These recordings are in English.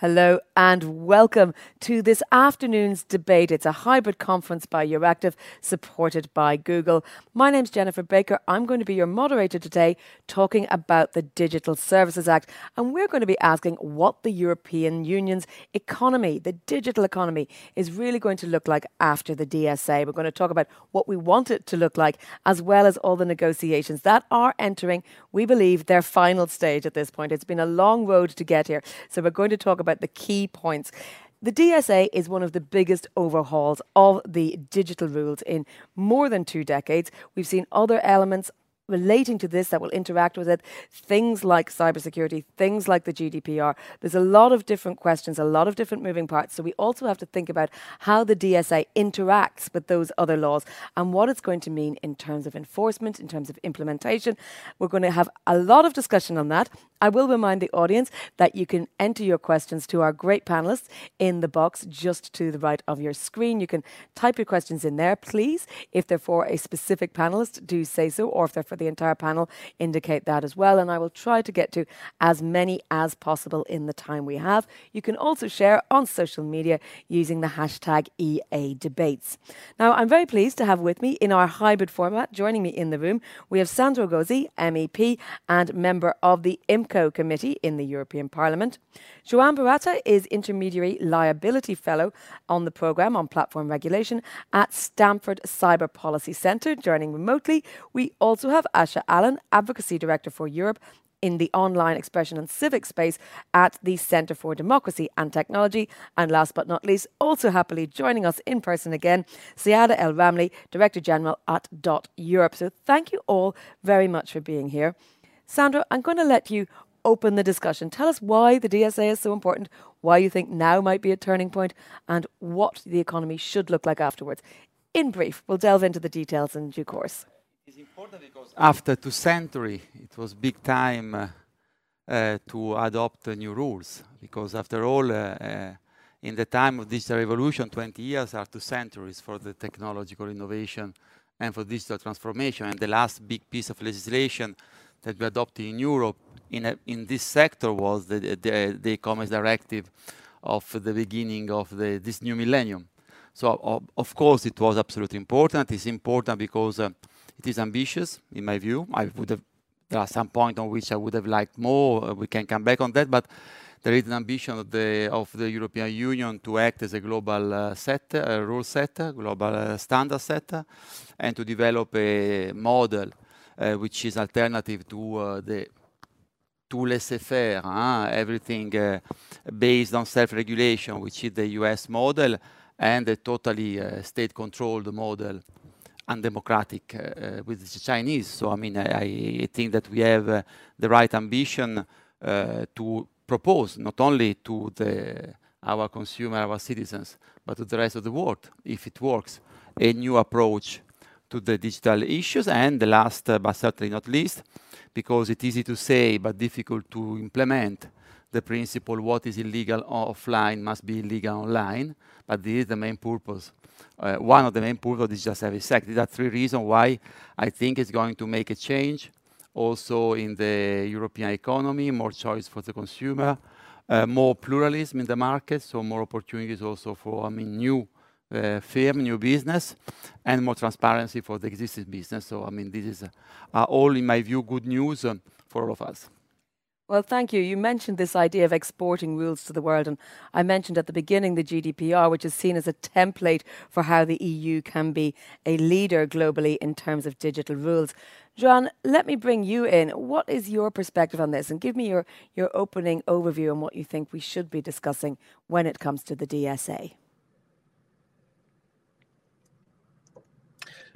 Hello and welcome to this afternoon's debate. It's a hybrid conference by Euractiv, supported by Google. My name's Jennifer Baker. I'm going to be your moderator today, talking about the Digital Services Act. And we're going to be asking what the European Union's economy, the digital economy, is really going to look like after the DSA. We're going to talk about what we want it to look like, as well as all the negotiations that are entering, we believe, their final stage at this point. It's been a long road to get here. So we're going to talk about about the key points. The DSA is one of the biggest overhauls of the digital rules in more than two decades. We've seen other elements relating to this that will interact with it, things like cybersecurity, things like the GDPR. There's a lot of different questions, a lot of different moving parts. So we also have to think about how the DSA interacts with those other laws and what it's going to mean in terms of enforcement, in terms of implementation. We're going to have a lot of discussion on that. I will remind the audience that you can enter your questions to our great panelists in the box just to the right of your screen. You can type your questions in there, please. If they're for a specific panelist, do say so, or if they're for the entire panel, indicate that as well. And I will try to get to as many as possible in the time we have. You can also share on social media using the hashtag EA Debates. Now, I'm very pleased to have with me in our hybrid format, joining me in the room, we have Sandro Gozi, MEP and member of the IMCO committee in the European Parliament. Joan Barata is Intermediary Liability Fellow on the programme on platform regulation at Stanford Cyber Policy Centre. Joining remotely, we also have Asha Allen, Advocacy Director for Europe in the online expression and civic space at the Centre for Democracy and Technology. And last but not least, also happily joining us in person again, Siada El Ramly, Director General at Dot Europe. So thank you all very much for being here. Sandro, I'm going to let you open the discussion. Tell us why the DSA is so important, why you think now might be a turning point, and what the economy should look like afterwards. In brief, we'll delve into the details in due course. It's important because after two centuries, it was big time uh, uh, to adopt new rules. Because after all, uh, uh, in the time of digital revolution, 20 years are two centuries for the technological innovation and for digital transformation. And the last big piece of legislation that we adopted in Europe in, a, in this sector was the, the, the e-commerce directive of the beginning of the, this new millennium. So of, of, course it was absolutely important. It's important because uh, it is ambitious, in my view. I would have, there are some points on which I would have liked more. Uh, we can come back on that, but there is an ambition of the, of the European Union to act as a global uh, a rule setter, global uh, standard setter, and to develop a model uh, which is alternative to uh, the to laissez-faire, hein? everything uh, based on self-regulation, which is the US model, and the totally uh, state-controlled model, undemocratic uh, with the Chinese. So, I mean, I, I think that we have the right ambition to propose not only to the, our consumer, our citizens, but to the rest of the world, if it works, a new approach to the digital issues. And the last, uh, but certainly not least, because it's easy to say but difficult to implement, the principle what is illegal offline must be illegal online. But this is the main purpose. Uh, one of the main purposes of Digital Service Act. These are three reasons why I think it's going to make a change also in the European economy, more choice for the consumer, uh, more pluralism in the market, so more opportunities also for I mean, new firm, new business, and more transparency for the existing business. So, I mean, this is uh, all, in my view, good news um, for all of us. Well, thank you. You mentioned this idea of exporting rules to the world, and I mentioned at the beginning the GDPR, which is seen as a template for how the EU can be a leader globally in terms of digital rules. John, let me bring you in. What is your perspective on this? And give me your, your opening overview on what you think we should be discussing when it comes to the DSA.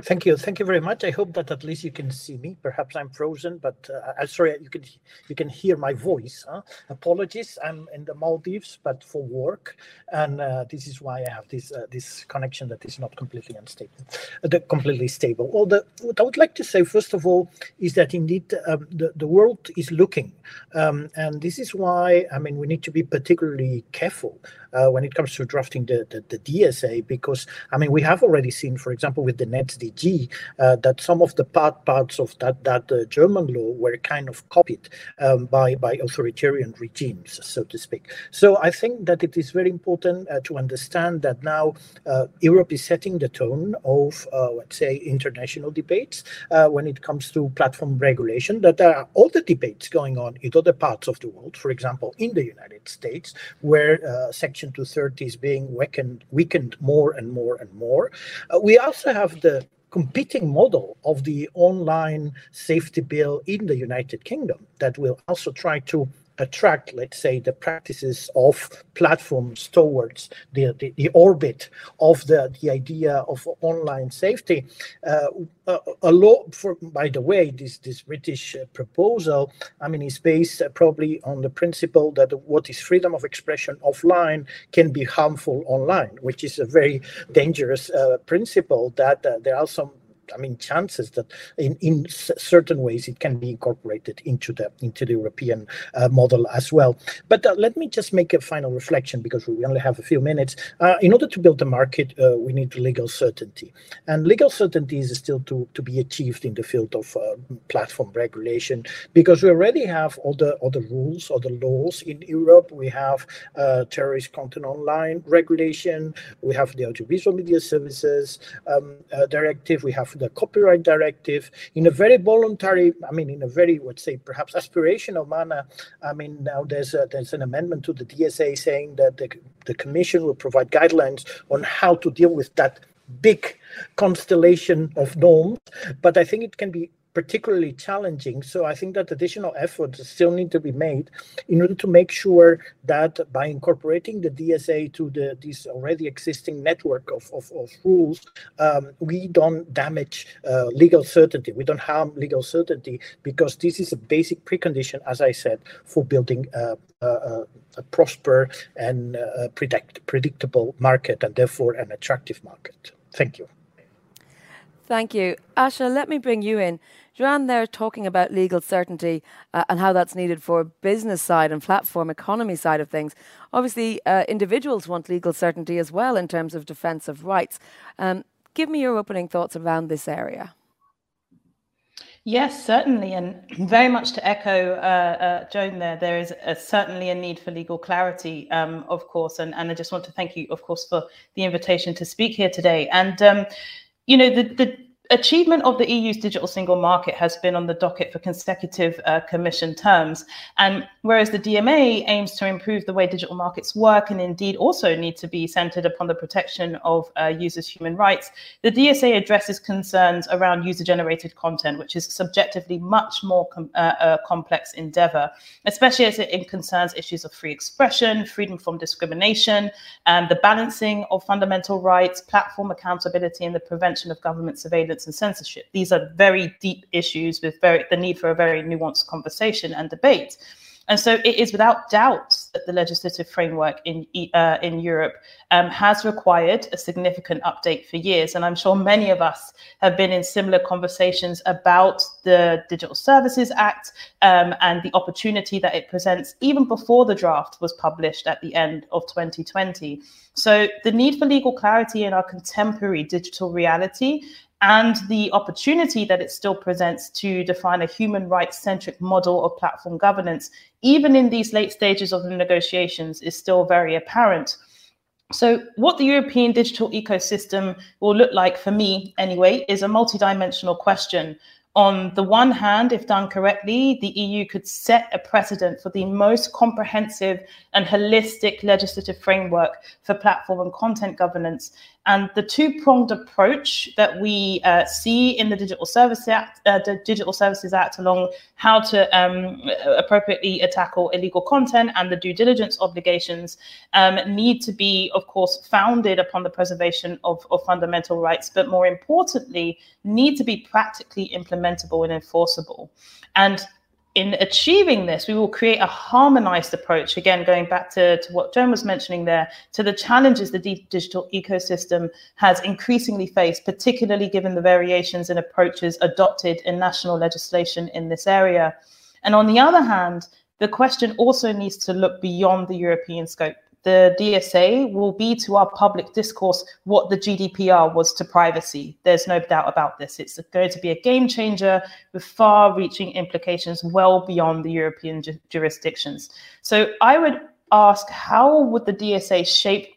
Thank you. Thank you very much. I hope that at least you can see me. Perhaps I'm frozen, but uh, I'm sorry. You can you can hear my voice. Huh? Apologies. I'm in the Maldives, but for work, and uh, this is why I have this uh, this connection that is not completely unstable, uh, completely stable. Well, the, what I would like to say first of all is that indeed um, the the world is looking, um, and this is why I mean we need to be particularly careful uh, when it comes to drafting the, the, the DSA because I mean we have already seen, for example, with the NetzDG Uh, that some of the part, parts of that that uh, German law were kind of copied um, by by authoritarian regimes, so to speak. So I think that it is very important uh, to understand that now uh, Europe is setting the tone of uh, let's say international debates when it comes to platform regulation. That there are the debates going on in other parts of the world, for example, in the United States, where Section 230 is being weakened weakened more and more and more. Uh, we also have the competing model of the online safety bill in the United Kingdom that will also try to attract, let's say, the practices of platforms towards the, the, the orbit of the, the idea of online safety. Uh, a, a law, for, by the way, this, this British uh, proposal, I mean, is based uh, probably on the principle that what is freedom of expression offline can be harmful online, which is a very dangerous uh, principle that uh, there are some I mean, chances that in, in certain ways it can be incorporated into the into the European uh, model as well. But uh, let me just make a final reflection because we only have a few minutes. Uh, in order to build the market, uh, we need legal certainty, and legal certainty is still to to be achieved in the field of uh, platform regulation because we already have all the all the rules or the laws in Europe. We have uh, terrorist content online regulation. We have the audiovisual media services um, directive. We have the copyright directive in a very voluntary, I mean, in a very, let's say, perhaps aspirational manner. I mean, now there's a, there's an amendment to the DSA saying that the, the commission will provide guidelines on how to deal with that big constellation of norms. But I think it can be particularly challenging. So I think that additional efforts still need to be made in order to make sure that by incorporating the DSA to the this already existing network of, of, of rules, um, we don't damage uh, legal certainty. We don't harm legal certainty because this is a basic precondition, as I said, for building a, a, a prosper and uh, predict, predictable market and therefore an attractive market. Thank you. Thank you. Asha, let me bring you in. Joanne there talking about legal certainty uh, and how that's needed for business side and platform economy side of things. Obviously, uh, individuals want legal certainty as well in terms of defence of rights. Um, give me your opening thoughts around this area. Yes, certainly, and very much to echo uh, uh, Joan there, there is a, certainly a need for legal clarity, um, of course, and, and I just want to thank you, of course, for the invitation to speak here today. And um, you know, the the achievement of the EU's digital single market has been on the docket for consecutive uh, commission terms. And whereas the DMA aims to improve the way digital markets work and indeed also need to be centered upon the protection of uh, users' human rights, the DSA addresses concerns around user generated content, which is subjectively much more com- uh, uh, complex endeavor, especially as it concerns issues of free expression, freedom from discrimination, and the balancing of fundamental rights, platform accountability, and the prevention of government surveillance and censorship. These are very deep issues with very the need for a very nuanced conversation and debate. And so it is without doubt that the legislative framework in uh, in Europe um, has required a significant update for years. And I'm sure many of us have been in similar conversations about the Digital Services Act um, and the opportunity that it presents, even before the draft was published at the end of 2020. So the need for legal clarity in our contemporary digital reality and the opportunity that it still presents to define a human rights centric model of platform governance, even in these late stages of the negotiations, is still very apparent. So, what the European digital ecosystem will look like for me, anyway, is a multidimensional question on the one hand, if done correctly, the EU could set a precedent for the most comprehensive and holistic legislative framework for platform and content governance. And the two-pronged approach that we uh, see in the Digital Services Act, uh, the Digital Services Act, along how to um, appropriately tackle illegal content and the due diligence obligations, um, need to be, of course, founded upon the preservation of, of fundamental rights, but more importantly, need to be practically implementable and enforceable. And in achieving this, we will create a harmonized approach. Again, going back to, to what Joan was mentioning there, to the challenges the digital ecosystem has increasingly faced, particularly given the variations in approaches adopted in national legislation in this area. And on the other hand, the question also needs to look beyond the European scope the DSA will be to our public discourse what the GDPR was to privacy. There's no doubt about this. It's going to be a game changer with far reaching implications well beyond the European ju- jurisdictions. So I would ask how would the DSA shape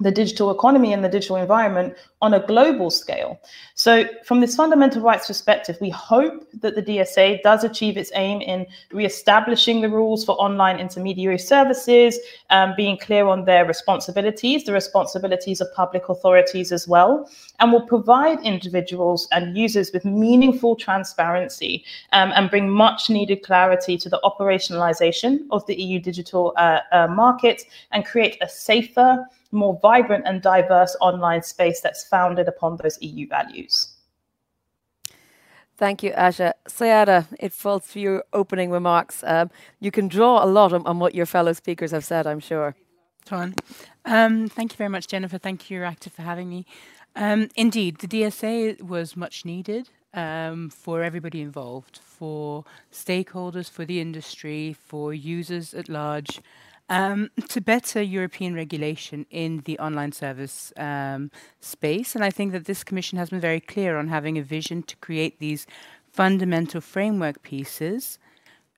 the digital economy and the digital environment on a global scale. So, from this fundamental rights perspective, we hope that the DSA does achieve its aim in re-establishing the rules for online intermediary services, um, being clear on their responsibilities, the responsibilities of public authorities as well, and will provide individuals and users with meaningful transparency um, and bring much needed clarity to the operationalization of the EU digital uh, uh, market and create a safer, more vibrant and diverse online space that's founded upon those EU values. Thank you, Asha. Siada, it falls to your opening remarks. Um, you can draw a lot on, on, what your fellow speakers have said, I'm sure. Ton. Um, thank you very much, Jennifer. Thank you, Euractiv, for having me. Um, indeed, the DSA was much needed um, for everybody involved, for stakeholders, for the industry, for users at large, um, to better European regulation in the online service um, space. And I think that this Commission has been very clear on having a vision to create these fundamental framework pieces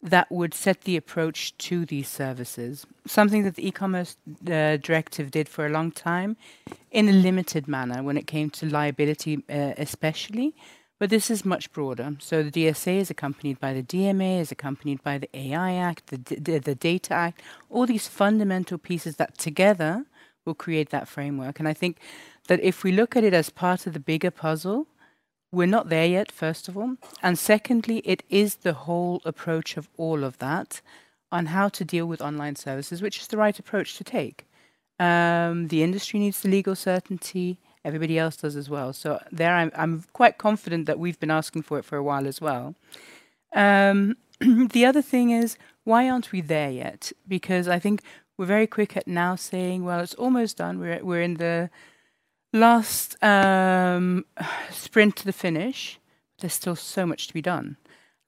that would set the approach to these services. Something that the e-commerce uh, directive did for a long time in a limited manner when it came to liability uh, especially, but this is much broader. So the DSA is accompanied by the DMA, is accompanied by the AI Act, the, the, the Data Act, all these fundamental pieces that together will create that framework. And I think that if we look at it as part of the bigger puzzle, we're not there yet, first of all. And secondly, it is the whole approach of all of that on how to deal with online services, which is the right approach to take. Um, the industry needs the legal certainty everybody else does as well. So there, I'm, I'm quite confident that we've been asking for it for a while as well. Um, the other thing is, why aren't we there yet? Because I think we're very quick at now saying, well, it's almost done. We're we're in the last um, sprint to the finish. There's still so much to be done.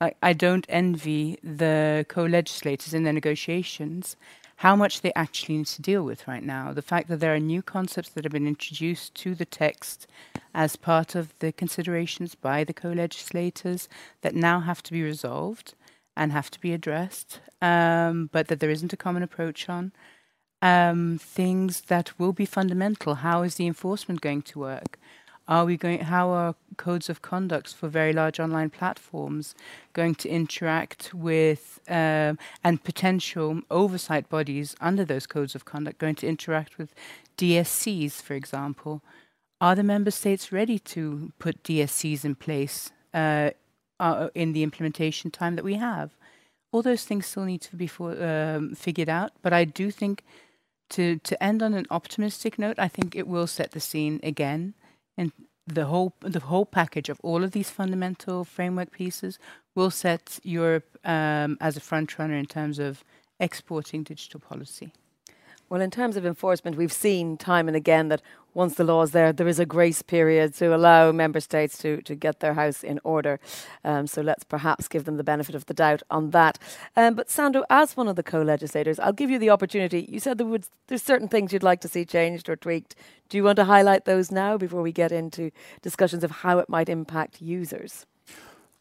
Like I don't envy the co-legislators in their negotiations how much they actually need to deal with right now. The fact that there are new concepts that have been introduced to the text as part of the considerations by the co legislators that now have to be resolved and have to be addressed, um, but that there isn't a common approach on. Um, things that will be fundamental. How is the enforcement going to work? Are we going? How are codes of conduct for very large online platforms going to interact with um, and potential oversight bodies under those codes of conduct going to interact with DSCs, for example? Are the member states ready to put DSCs in place uh, uh, in the implementation time that we have? All those things still need to be for, um, figured out, but I do think to to end on an optimistic note, I think it will set the scene again and the whole the whole package of all of these fundamental framework pieces will set Europe um, as a front runner in terms of exporting digital policy. Well, in terms of enforcement, we've seen time and again that once the law is there, there is a grace period to allow member states to, to get their house in order. Um, so let's perhaps give them the benefit of the doubt on that. Um, but Sandro, as one of the co-legislators, I'll give you the opportunity. You said there would there's certain things you'd like to see changed or tweaked. Do you want to highlight those now before we get into discussions of how it might impact users?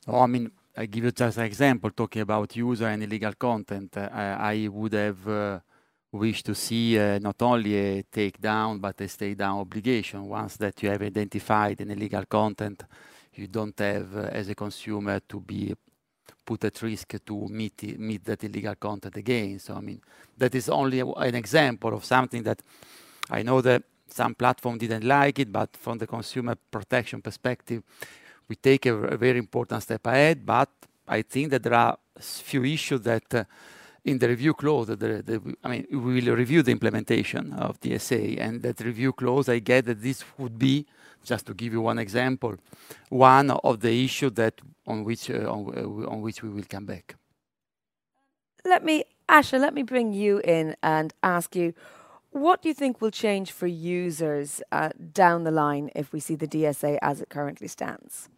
Oh, I mean, I give you just an example talking about user and illegal content. Uh, I would have. Uh, wish to see uh, not only a takedown but a stay down obligation. Once that you have identified an illegal content, you don't have uh, as a consumer to be put at risk to meet meet that illegal content again. So I mean that is only an example of something that I know that some platform didn't like it, but from the consumer protection perspective, we take a, a very important step ahead. But I think that there are few issues that uh, in the review clause, the, the, I mean, we will review the implementation of the DSA, and that review clause, I get that this would be, just to give you one example, one of the issues that on which uh, on, uh, on which we will come back. Let me, Asha, let me bring you in and ask you. What do you think will change for users uh, down the line if we see the DSA as it currently stands?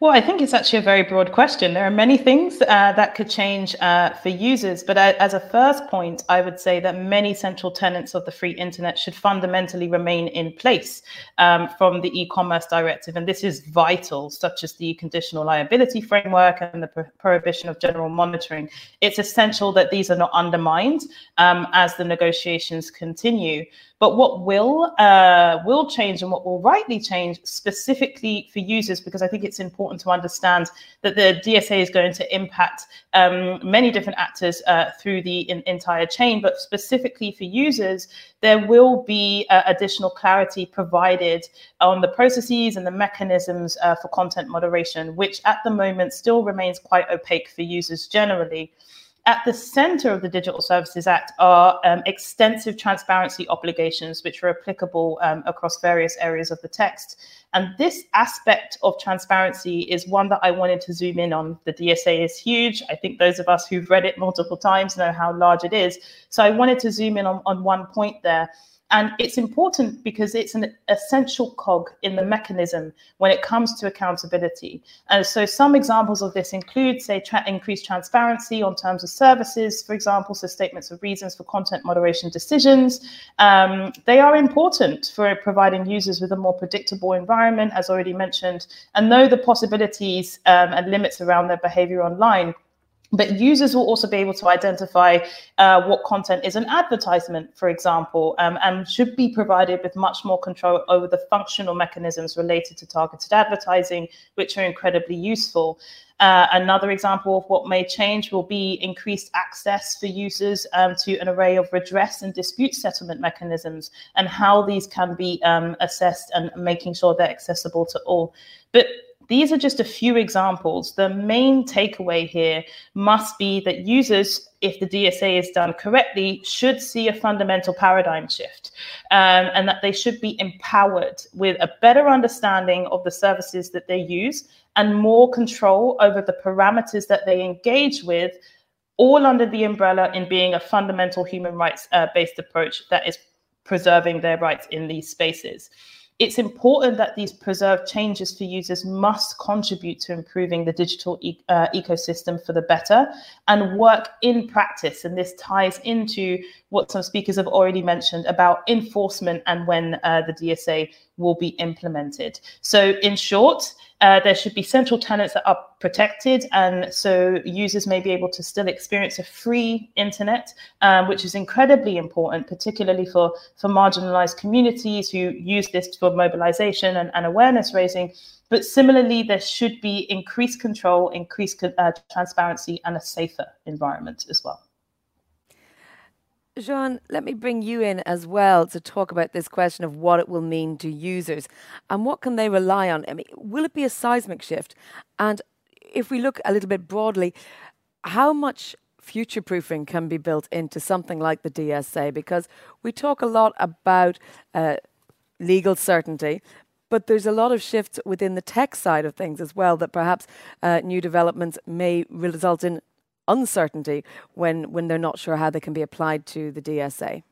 Well, I think it's actually a very broad question. There are many things uh, that could change uh, for users, but as a first point, I would say that many central tenets of the free internet should fundamentally remain in place um, from the e-commerce directive, and this is vital, such as the conditional liability framework and the pro- prohibition of general monitoring. It's essential that these are not undermined um, as the negotiations continue. But what will uh, will change and what will rightly change specifically for users, because I think it's important to understand that the DSA is going to impact um, many different actors uh, through the in, entire chain, but specifically for users, there will be uh, additional clarity provided on the processes and the mechanisms uh, for content moderation, which at the moment still remains quite opaque for users generally at the center of the Digital Services Act are um, extensive transparency obligations, which are applicable um, across various areas of the text. And this aspect of transparency is one that I wanted to zoom in on. The DSA is huge. I think those of us who've read it multiple times know how large it is. So I wanted to zoom in on, on one point there. And it's important because it's an essential cog in the mechanism when it comes to accountability. And so some examples of this include, say, tra- increased transparency on terms of services, for example, so statements of reasons for content moderation decisions. Um, they are important for providing users with a more predictable environment, as already mentioned, and know the possibilities um, and limits around their behavior online but users will also be able to identify uh, what content is an advertisement, for example, um, and should be provided with much more control over the functional mechanisms related to targeted advertising, which are incredibly useful. Uh, another example of what may change will be increased access for users um, to an array of redress and dispute settlement mechanisms and how these can be um, assessed and making sure they're accessible to all. But these are just a few examples. The main takeaway here must be that users, if the DSA is done correctly, should see a fundamental paradigm shift um, and that they should be empowered with a better understanding of the services that they use and more control over the parameters that they engage with, all under the umbrella in being a fundamental human rights uh, based approach that is preserving their rights in these spaces it's important that these preserved changes for users must contribute to improving the digital e- uh, ecosystem for the better and work in practice. And this ties into what some speakers have already mentioned about enforcement and when uh, the DSA will be implemented. So, in short, uh, there should be central tenants that are protected, and so users may be able to still experience a free internet, um, which is incredibly important, particularly for, for marginalized communities who use this for mobilization and, and awareness raising. But similarly, there should be increased control, increased uh, transparency, and a safer environment as well. Jean, let me bring you in as well to talk about this question of what it will mean to users and what can they rely on. I mean, will it be a seismic shift? And if we look a little bit broadly, how much future proofing can be built into something like the DSA? Because we talk a lot about uh, legal certainty, but there's a lot of shifts within the tech side of things as well that perhaps uh, new developments may result in uncertainty when, when they're not sure how they can be applied to the DSA?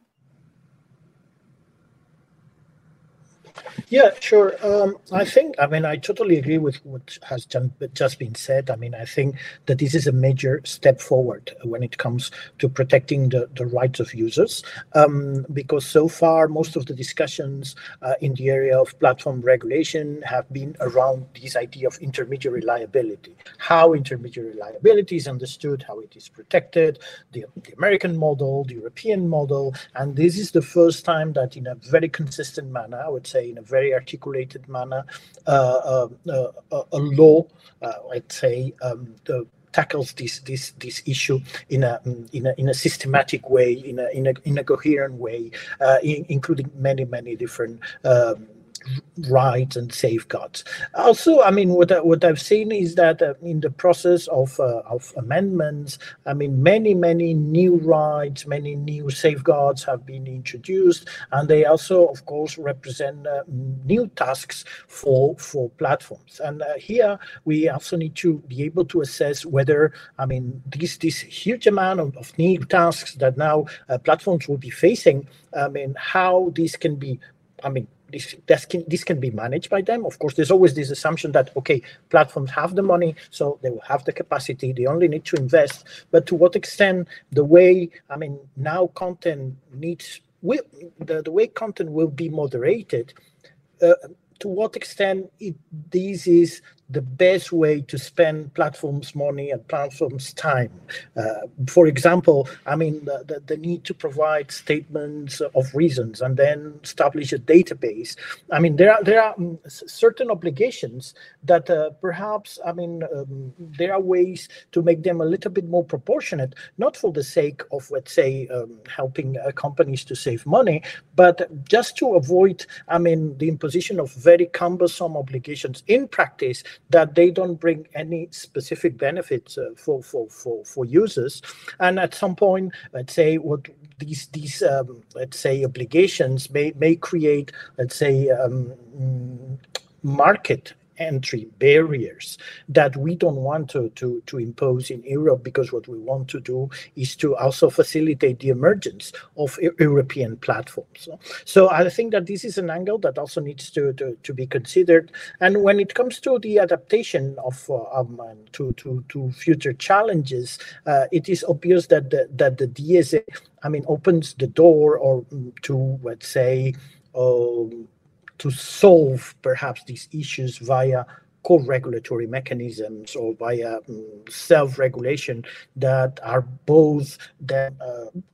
Yeah, sure. Um, I think, I mean, I totally agree with what has just been said. I mean, I think that this is a major step forward when it comes to protecting the, the rights of users, um, because so far most of the discussions uh, in the area of platform regulation have been around this idea of intermediary liability, how intermediary liability is understood, how it is protected, the, the American model, the European model, and this is the first time that in a very consistent manner, I would say in a very articulated manner uh, uh, uh, a law, let's say, um, the, tackles this this this issue in a in a in a systematic way, in a in a in a coherent way, uh, in, including many many different um, rights and safeguards. Also, I mean, what I, what I've seen is that uh, in the process of uh, of amendments, I mean, many many new rights, many new safeguards have been introduced, and they also, of course, represent uh, new tasks for for platforms. And uh, here we also need to be able to assess whether, I mean, this this huge amount of, of new tasks that now uh, platforms will be facing. I mean, how these can be I mean, this, this can, this can be managed by them. Of course, there's always this assumption that, okay, platforms have the money, so they will have the capacity, they only need to invest. But to what extent the way, I mean, now content needs, will, the, the way content will be moderated, uh, to what extent it, this is the best way to spend platforms money and platforms time. Uh, for example, I mean, the, the, the, need to provide statements of reasons and then establish a database. I mean, there are, there are um, certain obligations that uh, perhaps, I mean, um, there are ways to make them a little bit more proportionate, not for the sake of, let's say, um, helping uh, companies to save money, but just to avoid, I mean, the imposition of very cumbersome obligations in practice that they don't bring any specific benefits uh, for, for, for, for users. And at some point, let's say what these these um, let's say obligations may may create let's say um, market entry barriers that we don't want to, to, to impose in Europe because what we want to do is to also facilitate the emergence of European platforms. So I think that this is an angle that also needs to, to, to be considered. And when it comes to the adaptation of uh, um, to, to, to future challenges, uh, it is obvious that the, that the DSA, I mean, opens the door or mm, to, let's say, um, to solve perhaps these issues via co-regulatory mechanisms or via um, self-regulation that are both uh,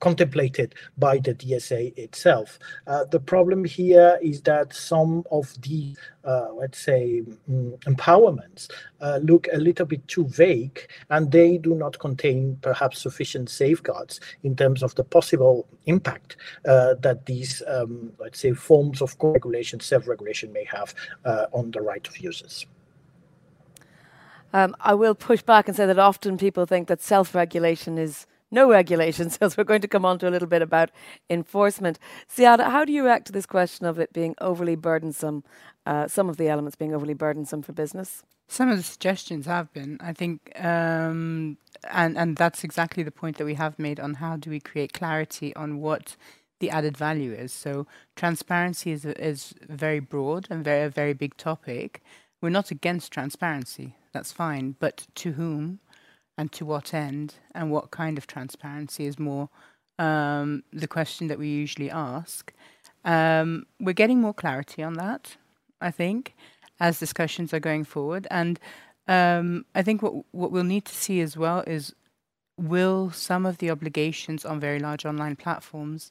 contemplated by the DSA itself. Uh, the problem here is that some of the, uh, let's say, um, empowerments uh, look a little bit too vague and they do not contain perhaps sufficient safeguards in terms of the possible impact uh, that these, um, let's say, forms of co-regulation, self-regulation may have on the right of users. Um, I will push back and say that often people think that self regulation is no regulation. So we're going to come on to a little bit about enforcement. Siada, how do you react to this question of it being overly burdensome, uh, some of the elements being overly burdensome for business? Some of the suggestions have been, I think, um, and and that's exactly the point that we have made on how do we create clarity on what the added value is. So transparency is is very broad and very a very big topic. We're not against transparency that's fine. But to whom and to what end and what kind of transparency is more um, the question that we usually ask. Um, we're getting more clarity on that, I think, as discussions are going forward. And um, I think what what we'll need to see as well is will some of the obligations on very large online platforms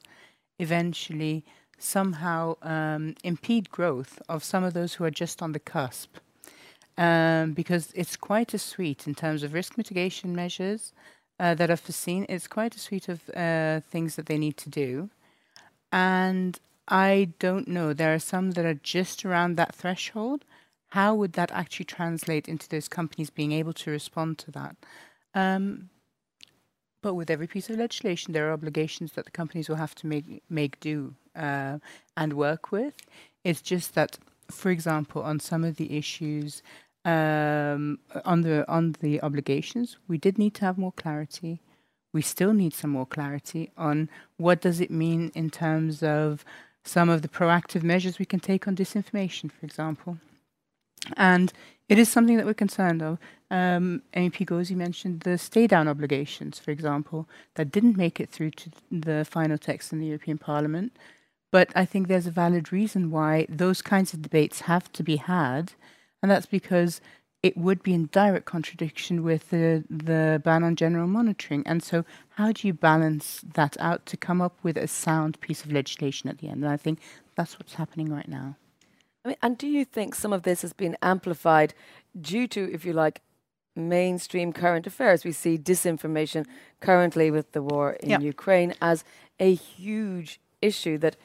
eventually somehow um, impede growth of some of those who are just on the cusp um, because it's quite a suite in terms of risk mitigation measures uh, that are foreseen. It's quite a suite of uh, things that they need to do. And I don't know, there are some that are just around that threshold. How would that actually translate into those companies being able to respond to that? Um, but with every piece of legislation, there are obligations that the companies will have to make make do uh, and work with. It's just that for example, on some of the issues um, on the on the obligations, we did need to have more clarity. We still need some more clarity on what does it mean in terms of some of the proactive measures we can take on disinformation, for example. And it is something that we're concerned of. Um, MEP Gozi mentioned the stay down obligations, for example, that didn't make it through to the final text in the European Parliament. But I think there's a valid reason why those kinds of debates have to be had, and that's because it would be in direct contradiction with the, the ban on general monitoring. And so, how do you balance that out to come up with a sound piece of legislation at the end? And I think that's what's happening right now. I mean, and do you think some of this has been amplified due to, if you like, mainstream current affairs? We see disinformation currently with the war in yep. Ukraine as a huge issue that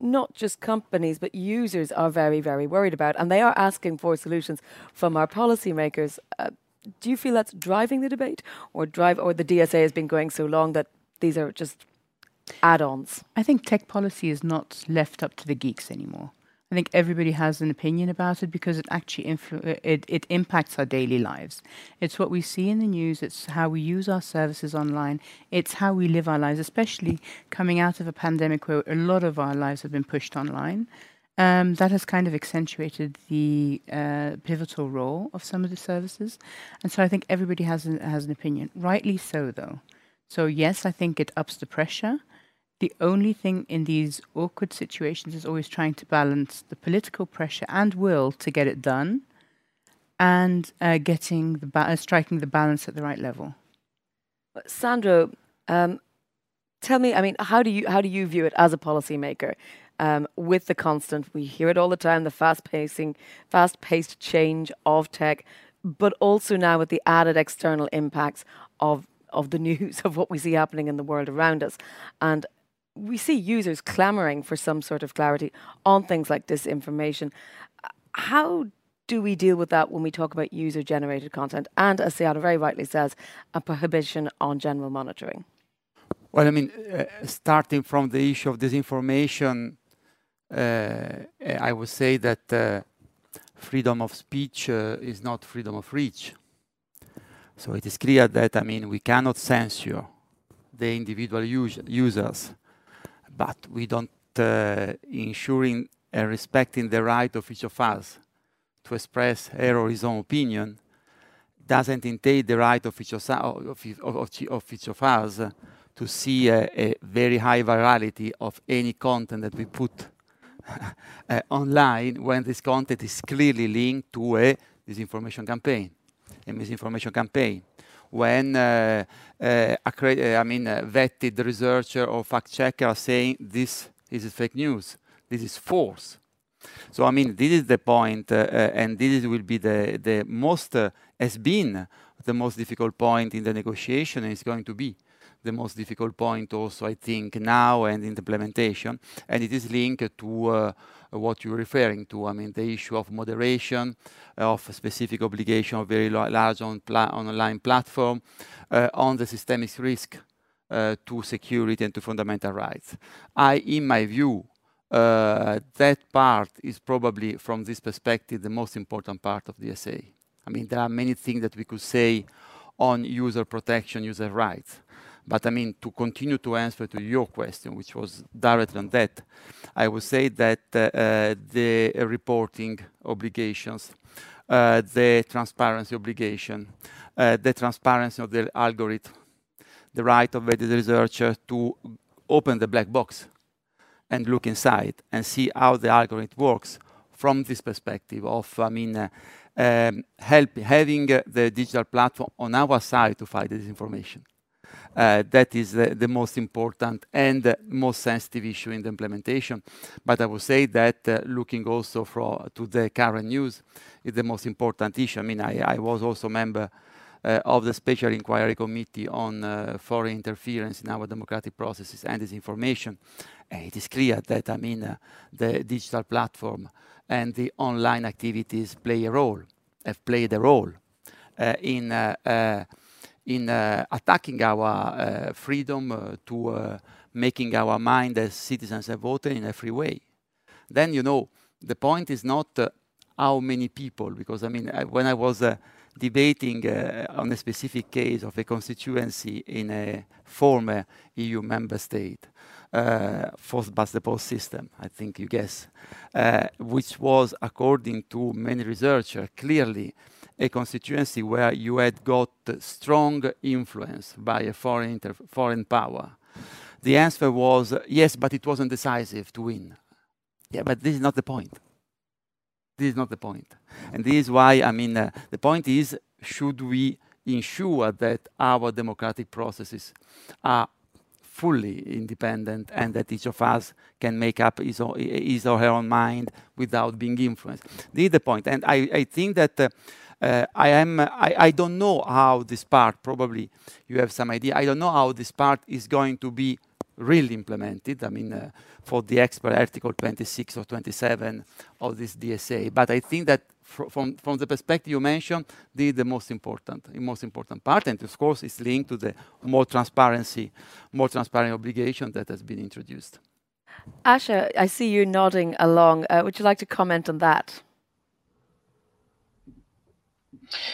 not just companies, but users are very, very worried about, and they are asking for solutions from our policymakers. Uh, do you feel that's driving the debate, or drive, or the DSA has been going so long that these are just add-ons? I think tech policy is not left up to the geeks anymore. I think everybody has an opinion about it because it actually it, it impacts our daily lives. It's what we see in the news, it's how we use our services online, it's how we live our lives, especially coming out of a pandemic where a lot of our lives have been pushed online. um, that has kind of accentuated the uh, pivotal role of some of the services. And so I think everybody has an, has an opinion. Rightly so, though. So, yes, I think it ups the pressure. The only thing in these awkward situations is always trying to balance the political pressure and will to get it done and uh, getting the ba- uh, striking the balance at the right level. Sandro, um, tell me, I mean, how do you how do you view it as a policymaker? um, with the constant. We hear it all the time: the fast pacing, fast paced change of tech, but also now with the added external impacts of of the news of what we see happening in the world around us, and we see users clamoring for some sort of clarity on things like disinformation. How do we deal with that when we talk about user generated content? And as Siada very rightly says, a prohibition on general monitoring. Well, I mean, uh, starting from the issue of disinformation, uh, I would say that uh, freedom of speech uh, is not freedom of reach. So it is clear that, I mean, we cannot censure the individual us users, but we don't uh, ensuring and respecting the right of each of us to express her or his own opinion doesn't entail the right of each of, of, of, of each us to see a, a, very high virality of any content that we put uh, online when this content is clearly linked to a disinformation campaign, a misinformation campaign. When uh, uh, I mean, vetted researcher or fact checker are saying this, is fake news, this is false. So I mean, this is the point, uh, uh, and this will be the the most uh, has been the most difficult point in the negotiation, and it's going to be the most difficult point also, I think, now and in the implementation. And it is linked to uh, what you're referring to. I mean, the issue of moderation, of specific obligation of very large online platform, uh, on the systemic risk uh, to security and to fundamental rights. I, in my view, uh, that part is probably, from this perspective, the most important part of the DSA. I mean, there are many things that we could say on user protection, user rights. But I mean, to continue to answer to your question, which was directly on that, I would say that uh, uh, the reporting obligations, uh, the transparency obligation, the transparency of the algorithm, the right of the researcher to open the black box and look inside and see how the algorithm works from this perspective of, I mean, um, having the digital platform on our side to fight this information. Uh, that is the, most important and most sensitive issue in the implementation. But I would say that uh, looking also to the current news is the most important issue. I mean, I, was also member uh, of the Special Inquiry Committee on foreign interference in our democratic processes and disinformation. It is clear that, I mean, the digital platform and the online activities play a role, have played a role in in uh, attacking our uh, freedom uh, to making our mind as citizens and voters in a free way. Then, you know, the point is not how many people, because I mean, when I was debating on a specific case of a constituency in a former EU member state, uh, forced by the post system, I think you guess, uh, which was, according to many researchers, clearly a constituency where you had got strong influence by a foreign, foreign power? The answer was yes, but it wasn't decisive to win. Yeah, but this is not the point. This is not the point. And this is why, I mean, uh, the point is should we ensure that our democratic processes are fully independent and that each of us can make up his or, his or her own mind without being influenced. This is the point. And I, I think that uh, I am I, I don't know how this part probably you have some idea I don't know how this part is going to be really implemented I mean uh, for the expert article 26 or 27 of this DSA but I think that fr from from the perspective you mentioned the the most important the most important part and of course it's linked to the more transparency more transparent obligation that has been introduced. Asha I see you nodding along. Uh, would you like to comment on that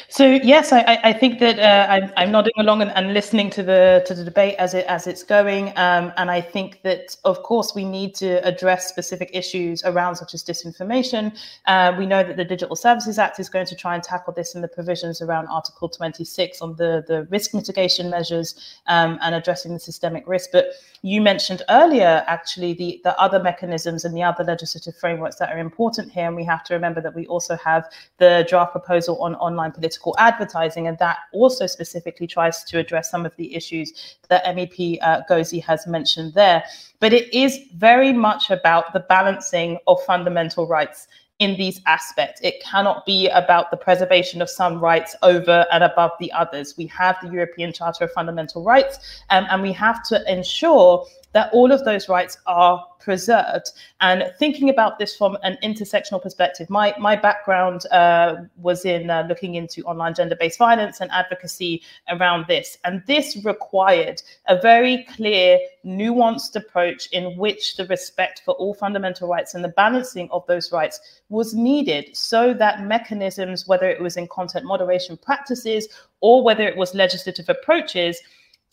So yes, I, I think that uh, I'm, I'm, nodding along and, and, listening to the to the debate as it as it's going, um, and I think that of course we need to address specific issues around such as disinformation. Uh, we know that the Digital Services Act is going to try and tackle this in the provisions around Article 26 on the the risk mitigation measures um, and addressing the systemic risk. But you mentioned earlier actually the the other mechanisms and the other legislative frameworks that are important here, and we have to remember that we also have the draft proposal on online online political advertising. And that also specifically tries to address some of the issues that MEP uh, Gozi has mentioned there. But it is very much about the balancing of fundamental rights in these aspects. It cannot be about the preservation of some rights over and above the others. We have the European Charter of Fundamental Rights, um, and we have to ensure that all of those rights are preserved. And thinking about this from an intersectional perspective, my, my background uh, was in uh, looking into online gender based violence and advocacy around this. And this required a very clear, nuanced approach in which the respect for all fundamental rights and the balancing of those rights was needed so that mechanisms, whether it was in content moderation practices or whether it was legislative approaches,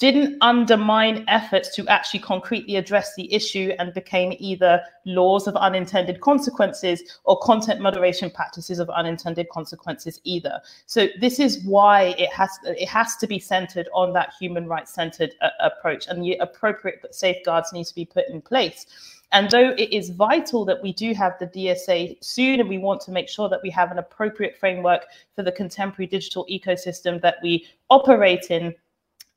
didn't undermine efforts to actually concretely address the issue and became either laws of unintended consequences or content moderation practices of unintended consequences either. So this is why it has it has to be centered on that human rights centered uh, approach and the appropriate safeguards need to be put in place. And though it is vital that we do have the DSA soon, and we want to make sure that we have an appropriate framework for the contemporary digital ecosystem that we operate in,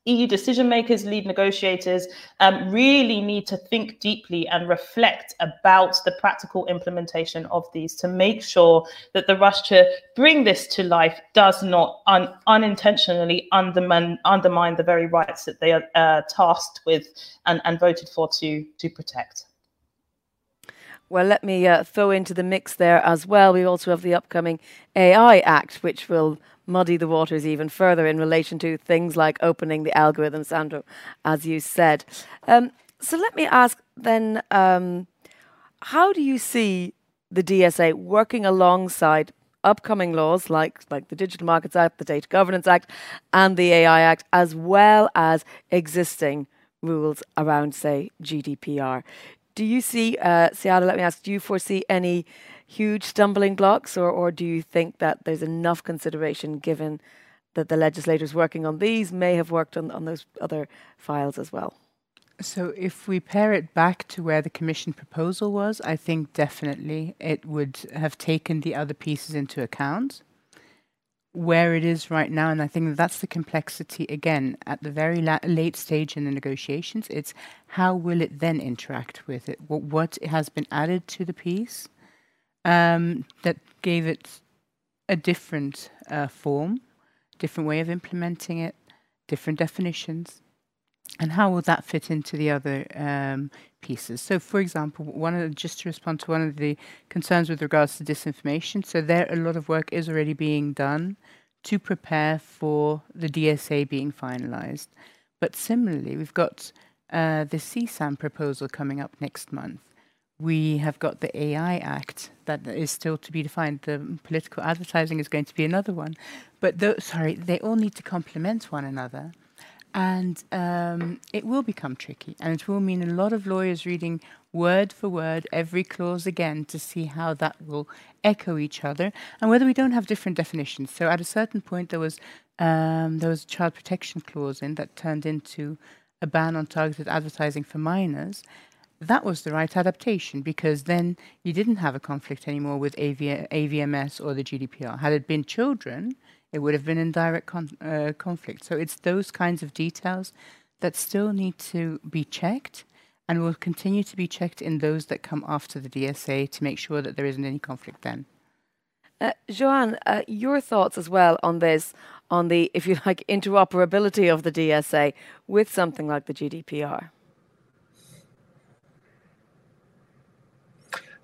EU decision makers, lead negotiators um, really need to think deeply and reflect about the practical implementation of these to make sure that the rush to bring this to life does not un- unintentionally undermine, undermine the very rights that they are uh, tasked with and, and voted for to, to protect. Well, let me uh, throw into the mix there as well. We also have the upcoming AI Act, which will muddy the waters even further in relation to things like opening the algorithm, Sandro, as you said. Um, so let me ask then um, how do you see the DSA working alongside upcoming laws like, like the Digital Markets Act, the Data Governance Act, and the AI Act, as well as existing rules around, say, GDPR? Do you see, uh, Siada, let me ask, do you foresee any huge stumbling blocks, or, or do you think that there's enough consideration given that the legislators working on these may have worked on, on those other files as well? So, if we pair it back to where the Commission proposal was, I think definitely it would have taken the other pieces into account. Where it is right now, and I think that's the complexity again at the very la- late stage in the negotiations, it's how will it then interact with it? What, what has been added to the piece? Um, that gave it a different uh, form, different way of implementing it, different definitions. And how will that fit into the other um, pieces? So, for example, one of the, just to respond to one of the concerns with regards to disinformation, so there a lot of work is already being done to prepare for the DSA being finalized. But similarly, we've got uh, the CSAM proposal coming up next month, we have got the AI Act that is still to be defined. The political advertising is going to be another one. But sorry, they all need to complement one another. And um, it will become tricky. And it will mean a lot of lawyers reading word for word every clause again to see how that will echo each other and whether we don't have different definitions. So at a certain point, there was, um, there was a child protection clause in that turned into a ban on targeted advertising for minors that was the right adaptation because then you didn't have a conflict anymore with AV- AVMS or the GDPR. Had it been children, it would have been in direct con- uh, conflict. So it's those kinds of details that still need to be checked and will continue to be checked in those that come after the DSA to make sure that there isn't any conflict then. Uh, Joanne, uh, your thoughts as well on this, on the, if you like, interoperability of the DSA with something like the GDPR?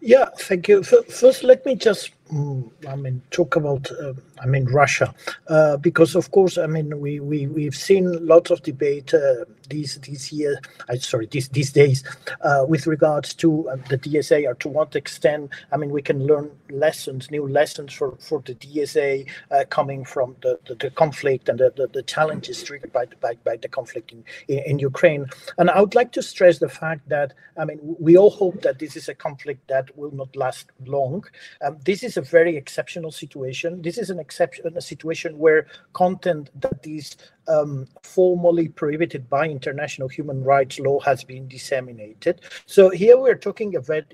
Yeah, thank you. First, let me just I mean, talk about, uh, I mean, Russia, uh, because of course, I mean, we we we've seen lots of debate uh, these these year, uh, sorry, these these days, uh, with regards to uh, the DSA, or to what extent, I mean, we can learn lessons, new lessons for for the DSA coming from the, the, the conflict and the, the, the, challenges triggered by the by, by the conflict in, in, in Ukraine. And I would like to stress the fact that, I mean, we all hope that this is a conflict that will not last long. Um, this is a very exceptional situation. This is an exception, a situation where content that is um, formally prohibited by international human rights law has been disseminated. So here we're talking about,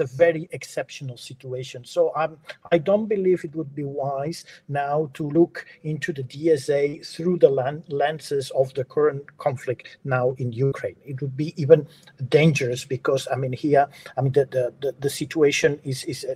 a very exceptional situation. So um, I don't believe it would be wise now to look into the DSA through the lenses of the current conflict now in Ukraine. It would be even dangerous because I mean here, I mean the the, the, situation is is uh,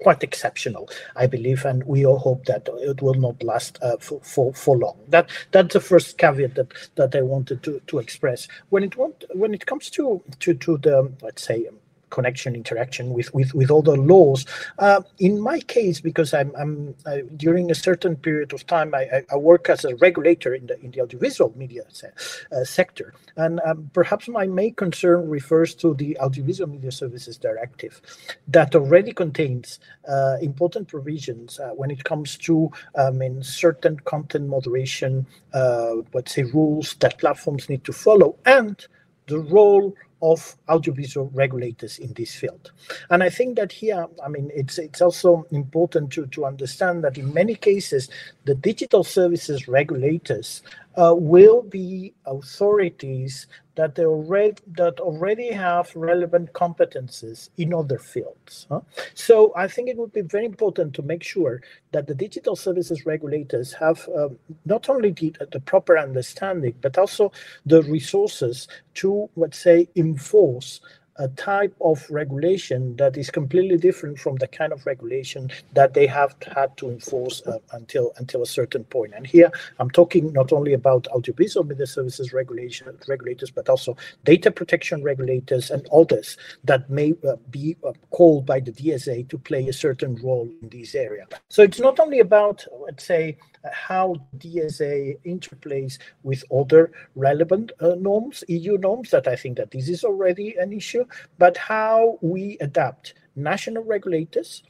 quite exceptional, I believe, and we all hope that it will not last uh, for, for, for long. That that's the first caveat that that I wanted to to express. When it want, when it comes to to to the let's say connection interaction with with with other laws. Uh, in my case because i'm i'm I, during a certain period of time I, I, work as a regulator in the in the audiovisual media se uh, sector. And um, perhaps my main concern refers to the audiovisual media services directive that already contains uh, important provisions uh, when it comes to um, in certain content moderation uh, let's say rules that platforms need to follow and the role of audiovisual regulators in this field. And I think that here, I mean, it's it's also important to, to understand that in many cases, the digital services regulators uh, will be authorities that they already that already have relevant competences in other fields. Huh? So I think it would be very important to make sure that the digital services regulators have um, not only the, the proper understanding but also the resources to let's say enforce a type of regulation that is completely different from the kind of regulation that they have had to enforce uh, until until a certain point. And here I'm talking not only about audiovisual media services regulation regulators, but also data protection regulators and others that may uh, be uh, called by the DSA to play a certain role in this area. So it's not only about, let's say, how DSA interplays with other relevant uh, norms, EU norms, that I think that this is already an issue, but how we adapt national regulators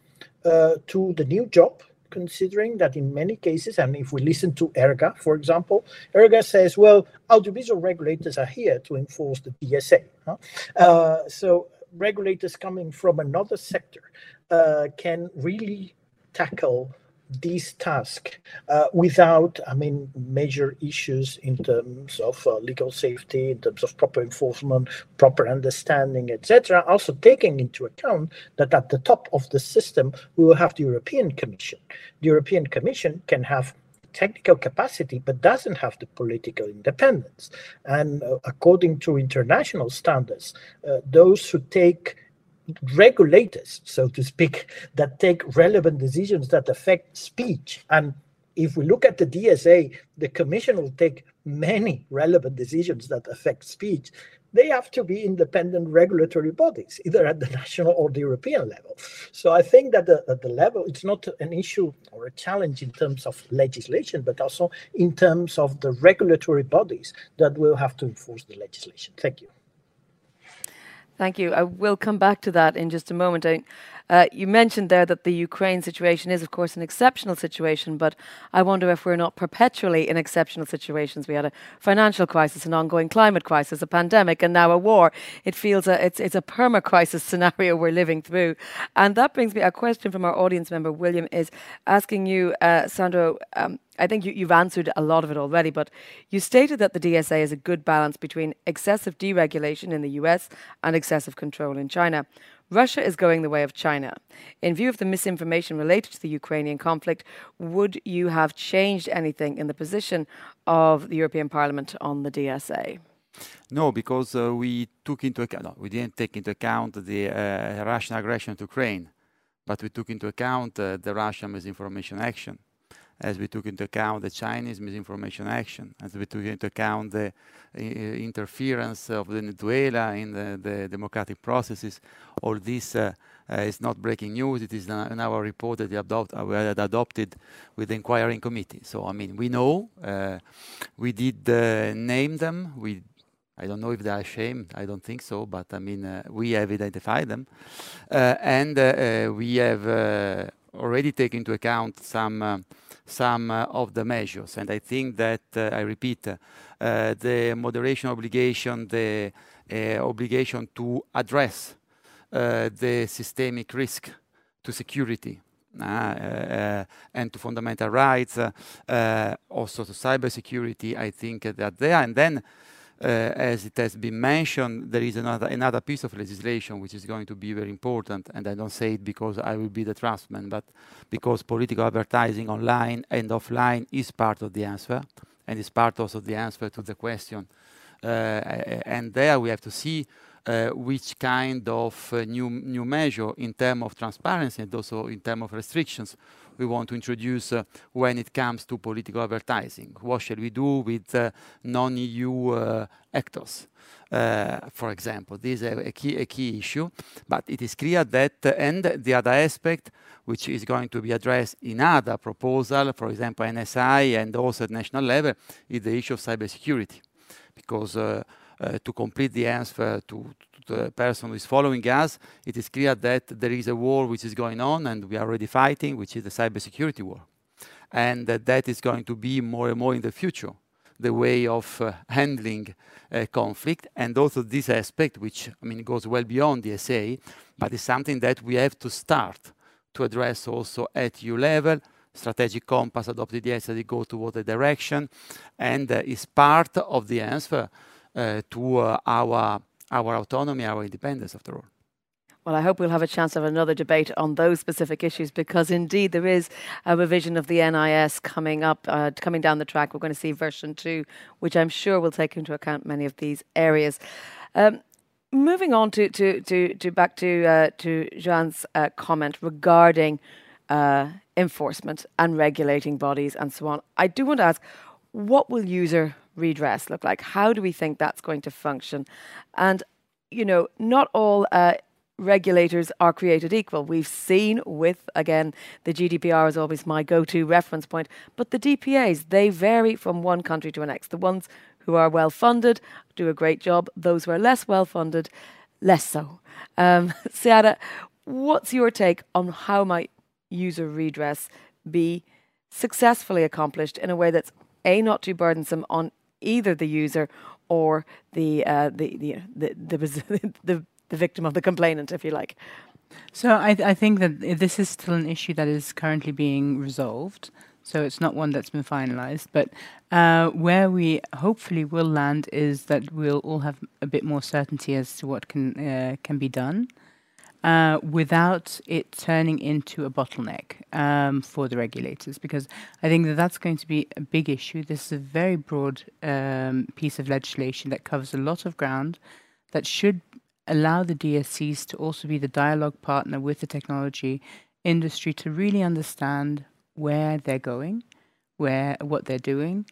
uh, to the new job considering that in many cases, and if we listen to ERGA, for example, ERGA says, well, audiovisual regulators are here to enforce the DSA. Huh? Uh, so regulators coming from another sector uh, can really tackle this task uh, without, I mean, major issues in terms of uh, legal safety, in terms of proper enforcement, proper understanding, etc. Also taking into account that at the top of the system, we will have the European Commission. The European Commission can have technical capacity but doesn't have the political independence. And uh, according to international standards, uh, those who take regulators, so to speak, that take relevant decisions that affect speech. And if we look at the DSA, the Commission will take many relevant decisions that affect speech. They have to be independent regulatory bodies, either at the national or the European level. So I think that the, at the level, it's not an issue or a challenge in terms of legislation, but also in terms of the regulatory bodies that will have to enforce the legislation. Thank you. Thank you. I will come back to that in just a moment. I, uh, you mentioned there that the Ukraine situation is, of course, an exceptional situation, but I wonder if we're not perpetually in exceptional situations. We had a financial crisis, an ongoing climate crisis, a pandemic, and now a war. It feels a, it's, it's a perma crisis scenario we're living through. And that brings me a question from our audience member, William, is asking you, uh, Sandro. Um, I think you, have answered a lot of it already, but you stated that the DSA is a good balance between excessive deregulation in the US and excessive control in China. Russia is going the way of China. In view of the misinformation related to the Ukrainian conflict, would you have changed anything in the position of the European Parliament on the DSA? No, because uh, we took into account, no, we didn't take into account the uh, Russian aggression to Ukraine, but we took into account uh, the Russian misinformation action as we took into account the Chinese misinformation action, as we took into account the uh, interference of Venezuela in the, the, democratic processes, all this uh, uh It's not breaking news. It is in our report that we uh, had adopted with the inquiring committee. So, I mean, we know, uh, we did name them. We I don't know if they are ashamed. I don't think so. But I mean, we have identified them. And we have already take into account some uh, uh, of the measures. And I think that, uh, I repeat, the moderation obligation, the obligation to address the systemic risk to security and to fundamental rights, also to cybersecurity, I think that there. Uh, as it has been mentioned, there is another piece of legislation which is going to be very important, and I don't say it because I will be the draftsman, but because political advertising online and offline is part of the answer, and is part also of the answer to the question. Uh, and there we have to see Uh, which kind of uh, new new measure in terms of transparency and also in terms of restrictions we want to introduce uh, when it comes to political advertising. What shall we do with non-EU actors, for example? This is a key issue. But it is clear that and the other aspect which is going to be addressed in other proposal, for example, NSI and also at national level, is the issue of cybersecurity. Because Uh, to complete the answer to the person who is following us, it is clear that there is a war which is going on, and we are already fighting, which is the cybersecurity war. And that, that is going to be more and more in the future, the way of uh, handling conflict. And also this aspect, which, I mean, goes well beyond the DSA, but it's something that we have to start to address also at EU level. Strategic compass adopted yesterday go toward the direction and uh, is part of the answer Uh, to uh, our our autonomy, our independence, after all. Well, I hope we'll have a chance of another debate on those specific issues because indeed there is a revision of the NIS coming up, uh, coming down the track. We're gonna see version two, which I'm sure will take into account many of these areas. Um, moving on to to to back to Joanne's comment regarding enforcement and regulating bodies and so on. I do want to ask, what will user redress look like? How do we think that's going to function? And, you know, not all uh, regulators are created equal. We've seen with, again, the GDPR is always my go-to reference point, but the DPAs, they vary from one country to the next. The ones who are well-funded do a great job. Those who are less well-funded, less so. Um, Siada, what's your take on how might user redress be successfully accomplished in a way that's, A, not too burdensome on either the user or the the the the victim of the complainant, if you like? So I think that this is still an issue that is currently being resolved, so it's not one that's been finalized. But uh, where we hopefully will land is that we'll all have a bit more certainty as to what can can be done Uh, without it turning into a bottleneck um, for the regulators. Because I think that that's going to be a big issue. This is a very broad um, piece of legislation that covers a lot of ground that should allow the DSCs to also be the dialogue partner with the technology industry to really understand where they're going, where what they're doing,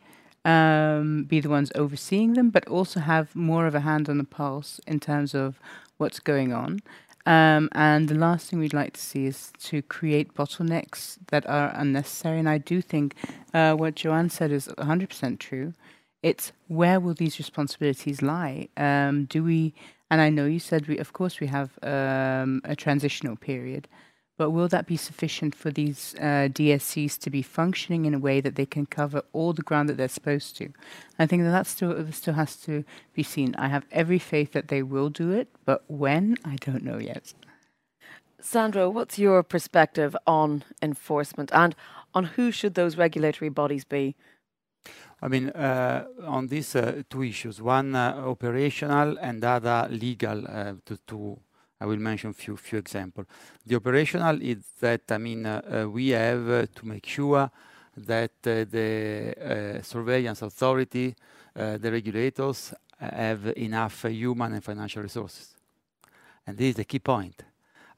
um, be the ones overseeing them, but also have more of a hand on the pulse in terms of what's going on. Um, the last thing we'd like to see is to create bottlenecks that are unnecessary. And I do think uh, what Joanne said is 100% true. It's where will these responsibilities lie? Um, do we, and I know you said we, of course, we have um, a transitional period, but will that be sufficient for these uh, DSCs to be functioning in a way that they can cover all the ground that they're supposed to? I think that that still still has to be seen. I have every faith that they will do it, but when? I don't know yet. Sandro, what's your perspective on enforcement and on who should those regulatory bodies be? I mean, uh, on these uh, two issues, one operational and other legal. I will mention a few examples. The operational is that, I mean, uh, uh, we have uh, to make sure that the surveillance authority, the regulators have enough human and financial resources. And this is the key point.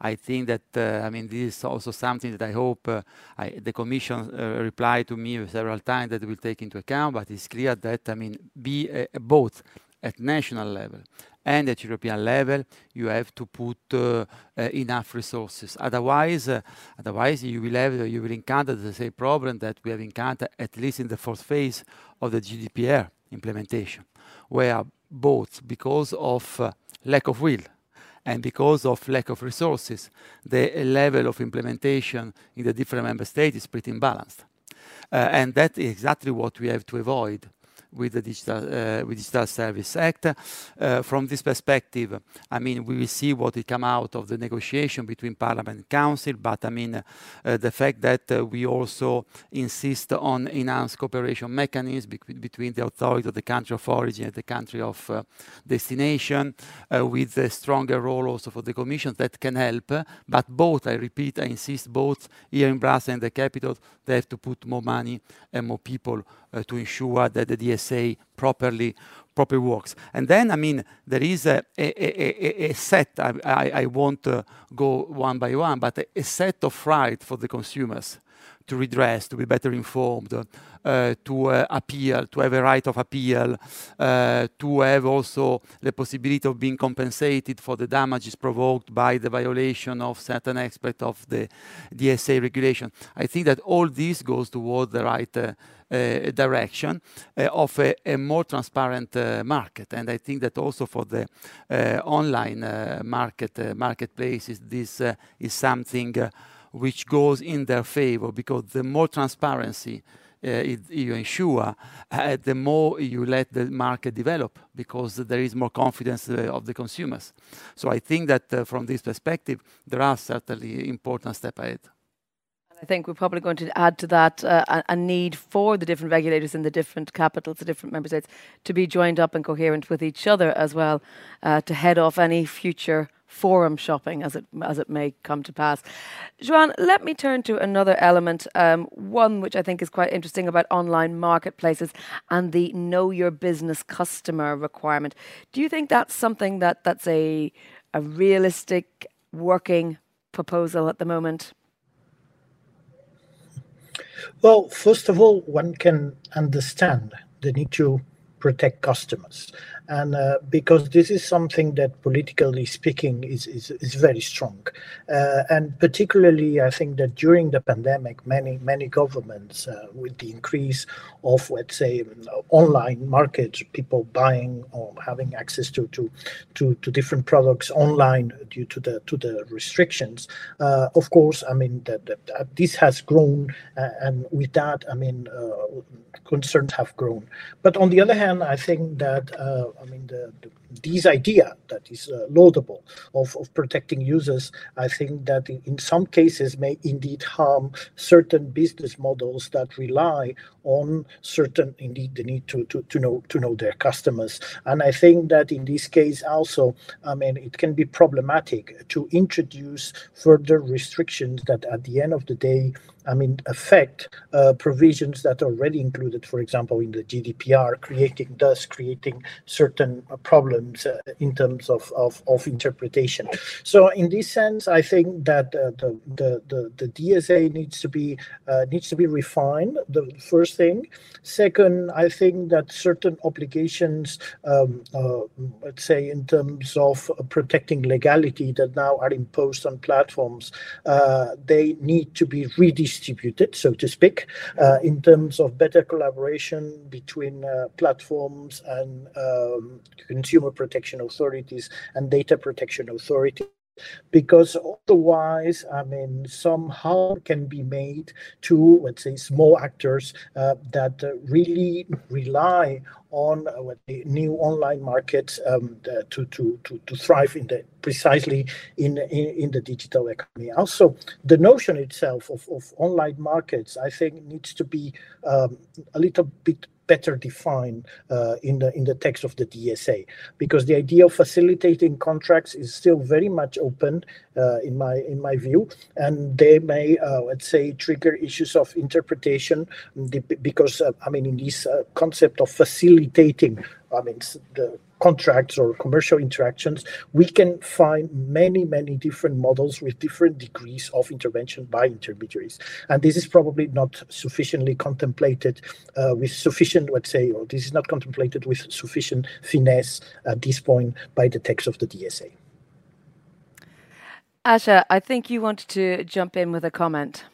I think that, I mean, this is also something that I hope the commission replied to me several times that we'll take into account. But it's clear that, I mean, be both at national level and at European level, you have to put uh, enough resources. Otherwise, uh, otherwise you will encounter the same problem that we have encountered, at least in the first phase of the GDPR implementation, where both because of uh, lack of will and because of lack of resources, the level of implementation in the different member states is pretty imbalanced. And that is exactly what we have to avoid with the Digital uh, Services Act. Uh, from this perspective, I mean, we will see what will come out of the negotiation between Parliament and Council. But I mean, uh, the fact that we also insist on enhanced cooperation mechanism between the authority of the country of origin and the country of destination, with a stronger role also for the Commission, that can help. But both, I repeat, I insist, both here in Brussels and the capital, they have to put more money and more people Uh, to ensure that the DSA properly works. And then, I mean, there is a set. I I won't uh, go one by one, but a set of rights for the consumers to redress, to be better informed, uh, to appeal, to have a right of appeal, to have also the possibility of being compensated for the damages provoked by the violation of certain aspect of the DSA regulation. I think that all this goes toward the right Uh, direction uh, of a more transparent uh, market. And I think that also for the online market marketplaces, this is something which goes in their favor because the more transparency you ensure, the more you let the market develop because there is more confidence of the consumers. So I think that from this perspective, there are certainly important step ahead. I think we're probably going to add to that, uh, a need for the different regulators in the different capitals, the different member states, to be joined up and coherent with each other as well, uh, to head off any future forum shopping as it may come to pass. Joan, let me turn to another element, um, one which I think is quite interesting about online marketplaces and the know your business customer requirement. Do you think that's something that's a realistic working proposal at the moment? Well, first of all, one can understand the need to protect customers and uh, because this is something that politically speaking is is, is very strong. Uh and particularly, I think that during the pandemic, many many governments uh, with the increase of, let's say, online markets, people buying or having access to to to different products online due to the to the restrictions, uh, of course, I mean, that this has grown, and with that, I mean, concerns have grown. But on the other hand, I think that, I mean, this idea that is uh, laudable of of protecting users, I think that in some cases may indeed harm certain business models that rely on certain, indeed, the need to know their customers. And I think that in this case also, I mean, it can be problematic to introduce further restrictions that at the end of the day, I mean, affect uh, provisions that are already included, for example, in the GDPR, creating thus creating certain uh, problems Uh, in terms of of interpretation. So in this sense, I think that uh, the the the DSA needs to be uh, needs to be refined, the first thing. Second, I think that certain obligations, um, let's say in terms of protecting legality that now are imposed on platforms, they need to be redistributed, so to speak, in terms of better collaboration between platforms and um, consumer protection authorities and data protection authorities Because otherwise, I mean, some harm can be made to, let's say, small actors uh, that uh, really rely on uh, the new online markets um, to to to thrive in the precisely in the digital economy. Also, the notion itself of online markets, I think needs to be um, a little bit better defined uh, in the in the text of the DSA. Because the idea of facilitating contracts is still very much open uh, in my view, and they may, uh, let's say, trigger issues of interpretation um, because, I mean, in this concept of facilitating I mean, the contracts or commercial interactions, we can find many, many different models with different degrees of intervention by intermediaries. And this is probably not sufficiently contemplated uh, with sufficient, let's say, or this is not contemplated with sufficient finesse at this point by the text of the DSA. Asha, I think you wanted to jump in with a comment.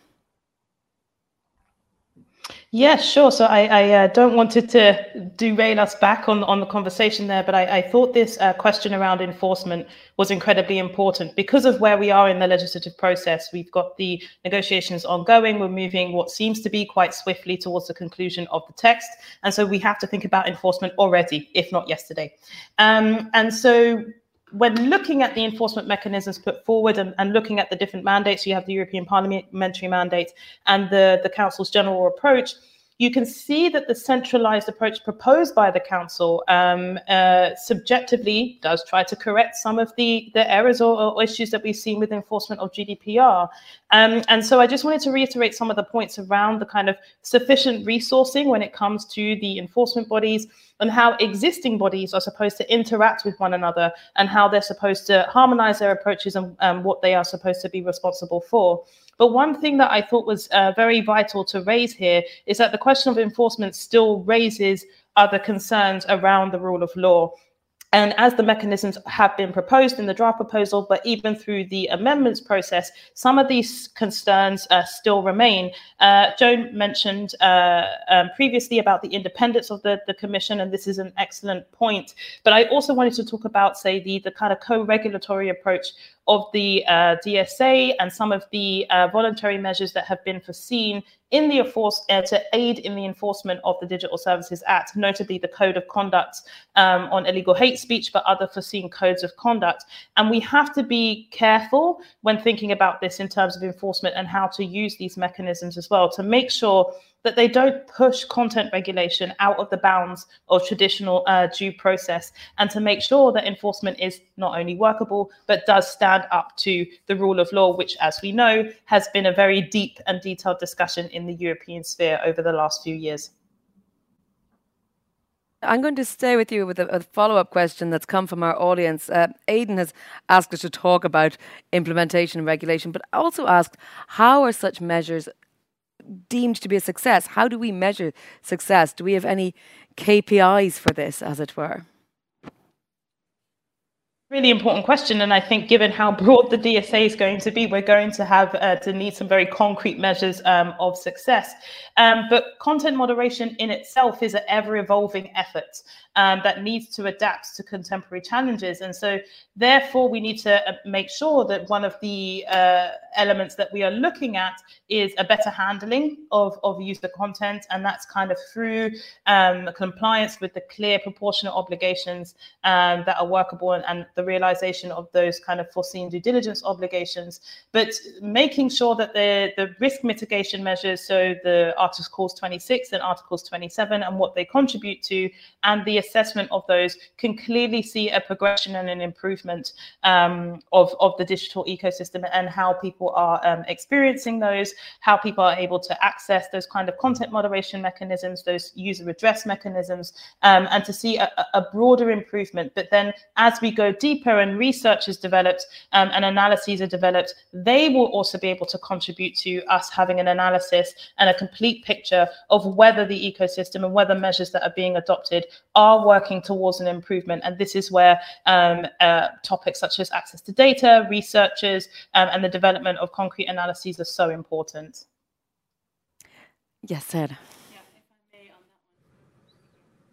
Yeah, sure. So I, I uh, don't want to derail us back on, on the conversation there, but I, I thought this uh, question around enforcement was incredibly important because of where we are in the legislative process. We've got the negotiations ongoing. We're moving what seems to be quite swiftly towards the conclusion of the text. And so we have to think about enforcement already, if not yesterday. Um, and so when looking at the enforcement mechanisms put forward and, and, looking at the different mandates, you have the European parliamentary mandate and the, the Council's general approach, you can see that the centralized approach proposed by the council um, uh, subjectively does try to correct some of the, the errors or, or, issues that we've seen with enforcement of GDPR. Um, and so I just wanted to reiterate some of the points around the kind of sufficient resourcing when it comes to the enforcement bodies and how existing bodies are supposed to interact with one another and how they're supposed to harmonize their approaches and um, what they are supposed to be responsible for. But one thing that I thought was uh, very vital to raise here is that the question of enforcement still raises other concerns around the rule of law. And as the mechanisms have been proposed in the draft proposal, but even through the amendments process, some of these concerns uh, still remain. Uh, Joan mentioned uh, um, previously about the independence of the, the Commission, and this is an excellent point. But I also wanted to talk about, say, the, the kind of co-regulatory approach of the uh, DSA and some of the uh, voluntary measures that have been foreseen in the enforce, uh, to aid in the enforcement of the Digital Services Act, notably the Code of Conduct um, on illegal hate speech, but other foreseen codes of conduct. And we have to be careful when thinking about this in terms of enforcement and how to use these mechanisms as well to make sure that they don't push content regulation out of the bounds of traditional uh, due process and to make sure that enforcement is not only workable but does stand up to the rule of law which as we know has been a very deep and detailed discussion in the european sphere over the last few years I'm going to stay with you with a, a follow up question that's come from our audience. Uh, Aidan has asked us to talk about implementation and regulation, but also asked how are such measures deemed to be a success? How do we measure success? Do we have any KPIs for this, as it were? Really important question, and I think given how broad the DSA is going to be, we're going to have uh, to need some very concrete measures um, of success. Um, but content moderation in itself is an ever-evolving effort um, that needs to adapt to contemporary challenges. And so, therefore, we need to uh, make sure that one of the uh, elements that we are looking at is a better handling of, of user content. And that's kind of through um, compliance with the clear proportionate obligations um, that are workable and, and the realization of those kind of foreseen due diligence obligations. But making sure that the, the risk mitigation measures, so the Articles 26 and Articles 27, and what they contribute to, and the assessment of those can clearly see a progression and an improvement um, of, of the digital ecosystem and how people are um, experiencing those, how people are able to access those kind of content moderation mechanisms, those user address mechanisms, um, and to see a, a, broader improvement. But then as we go deeper and research is developed um, and analyses are developed, they will also be able to contribute to us having an analysis and a complete picture of whether the ecosystem and whether measures that are being adopted are are working towards an improvement. And this is where um, uh, topics such as access to data, researchers, um, and the development of concrete analyses are so important. Yes, Ed.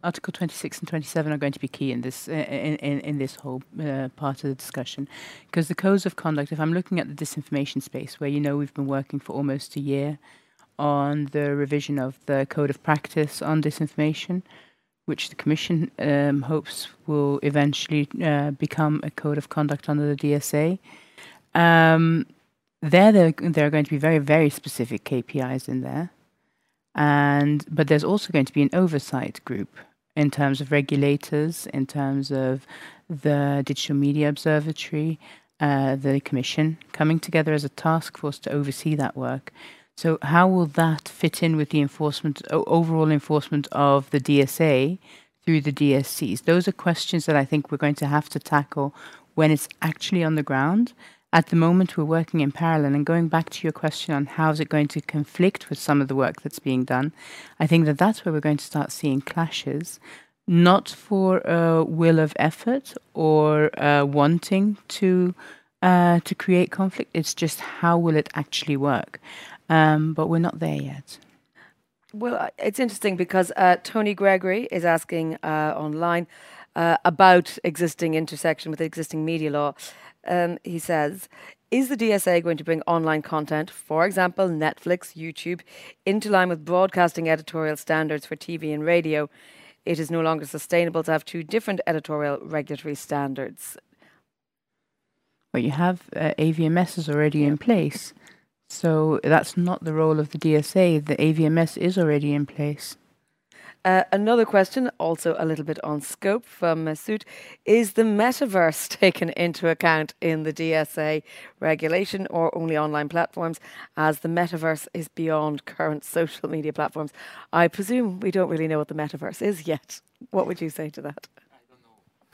Article 26 and 27 are going to be key in this uh, in, in, in this whole uh, part of the discussion because the codes of conduct if I'm looking at the disinformation space where you know we've been working for almost a year on the revision of the code of practice on disinformation which the Commission um, hopes will eventually uh, become a code of conduct under the DSA. Um, there, there, there are going to be very, very specific KPIs in there, and but there's also going to be an oversight group in terms of regulators, in terms of the Digital Media Observatory, uh, the Commission coming together as a task force to oversee that work. So how will that fit in with the enforcement, overall enforcement of the DSA through the DSCs? Those are questions that I think we're going to have to tackle when it's actually on the ground. At the moment, we're working in parallel. And going back to your question on how is it going to conflict with some of the work that's being done, I think that that's where we're going to start seeing clashes, not for a will of effort or uh, wanting to uh, to create conflict. It's just how will it actually work. Um, but we're not there yet. Well, uh, it's interesting because uh, Tony Gregory is asking uh, online uh, about existing intersection with existing media law. Um, he says, is the DSA going to bring online content, for example, Netflix, YouTube, into line with broadcasting editorial standards for TV and radio? It is no longer sustainable to have two different editorial regulatory standards. Well, you have uh, AVMS is already in place. So that's not the role of the DSA. The AVMS is already in place. Uh, another question, also a little bit on scope from Masood. Is the metaverse taken into account in the DSA regulation or only online platforms, as the metaverse is beyond current social media platforms? I presume we don't really know what the metaverse is yet. What would you say to that?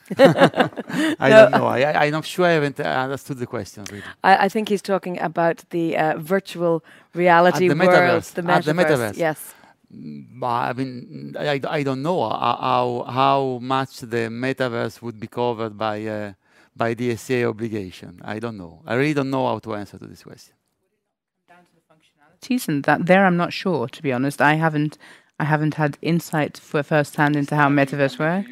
I don't know. I, am not sure I haven't understood the question really. I, I think he's talking about the uh, virtual reality the world, metaverse. the metaverse. the metaverse. Yes. Mm, I mean, I, I don't know how how much the metaverse would be covered by uh, by DSA obligation. I don't know. I really don't know how to answer to this question. And that there, I'm not sure. To be honest, I haven't I haven't had insight for firsthand into how metaverse works.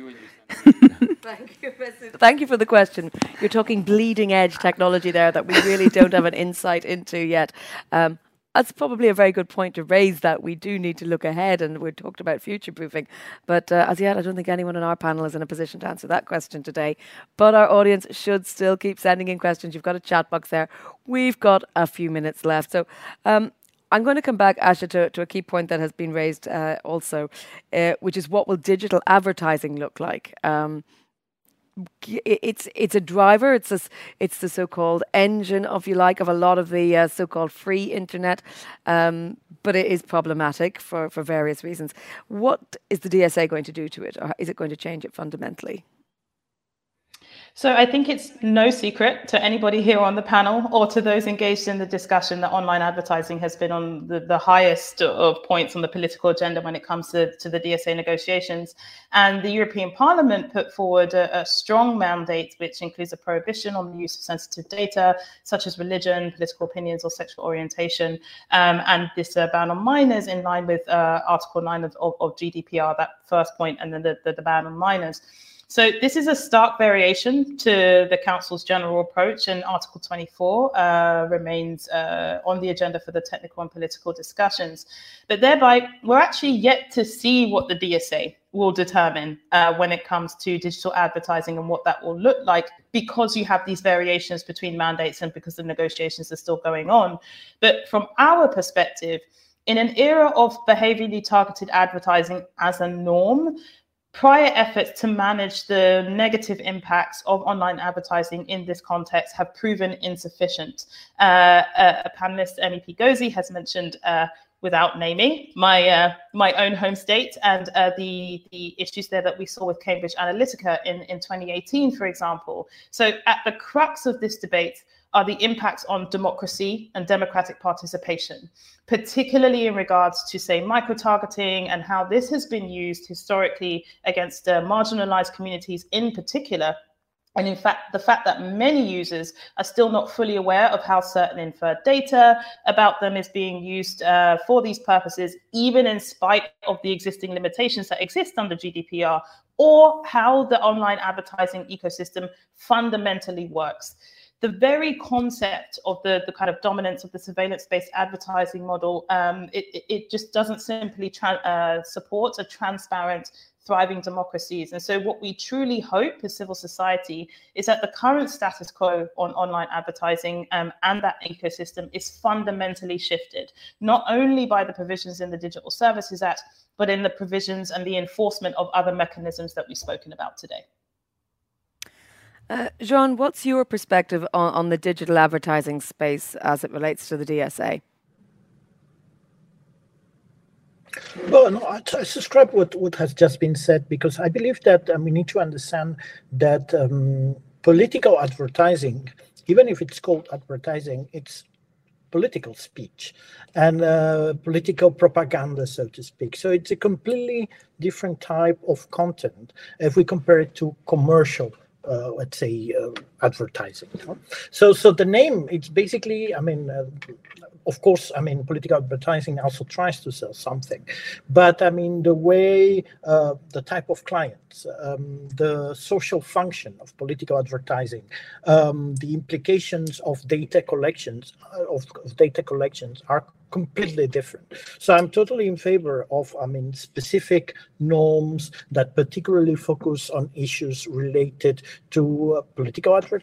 Thank you, Thank you for the question. You're talking bleeding edge technology there that we really don't have an insight into yet. Um, that's probably a very good point to raise that we do need to look ahead and we talked about future proofing. But uh, as yet, I don't think anyone on our panel is in a position to answer that question today. But our audience should still keep sending in questions. You've got a chat box there. We've got a few minutes left. So um, I'm going to come back, Asha, to, to a key point that has been raised uh, also, uh, which is what will digital advertising look like? Um, it's it's a driver. It's a, it's the so-called engine, if you like, of a lot of the uh, so-called free internet. Um, but it is problematic for, for various reasons. What is the DSA going to do to it, or is it going to change it fundamentally? So I think it's no secret to anybody here on the panel or to those engaged in the discussion that online advertising has been on the, the highest of points on the political agenda when it comes to, to the DSA negotiations. And the European Parliament put forward a, a strong mandate, which includes a prohibition on the use of sensitive data, such as religion, political opinions, or sexual orientation. Um, and this uh, ban on minors in line with uh, Article 9 of, of, of, GDPR, that first point, and then the, the, the ban on minors. So this is a stark variation to the Council's general approach, and Article 24 uh, remains uh, on the agenda for the technical and political discussions. But thereby, we're actually yet to see what the DSA will determine uh, when it comes to digital advertising and what that will look like because you have these variations between mandates and because the negotiations are still going on. But from our perspective, in an era of behaviorally targeted advertising as a norm, Prior efforts to manage the negative impacts of online advertising in this context have proven insufficient. Uh, a, a, panelist, MEP Gozi, has mentioned uh, without naming my uh, my own home state and uh, the the issues there that we saw with Cambridge Analytica in in 2018, for example. So at the crux of this debate are the impacts on democracy and democratic participation, particularly in regards to, say, micro targeting and how this has been used historically against uh, marginalized communities in particular. And in fact, the fact that many users are still not fully aware of how certain inferred data about them is being used uh, for these purposes, even in spite of the existing limitations that exist under GDPR, or how the online advertising ecosystem fundamentally works the very concept of the, the kind of dominance of the surveillance-based advertising model, um, it, it just doesn't simply uh, support a transparent, thriving democracies. And so what we truly hope as civil society is that the current status quo on online advertising um, and that ecosystem is fundamentally shifted, not only by the provisions in the Digital Services Act, but in the provisions and the enforcement of other mechanisms that we've spoken about today. Uh, Jean, what's your perspective on, on the digital advertising space as it relates to the DSA? Well, no, I, I subscribe what what has just been said because I believe that um, we need to understand that um, political advertising, even if it's called advertising, it's political speech and uh, political propaganda, so to speak. So it's a completely different type of content if we compare it to commercial let's say uh, advertising so so the name it's basically i mean uh, of course i mean political advertising also tries to sell something but i mean the way uh, the type of clients um, the social function of political advertising um, the implications of data collections uh, of, of data collections are completely different. So I'm totally in favor of, I mean, specific norms that particularly focus on issues related to uh, political advertising.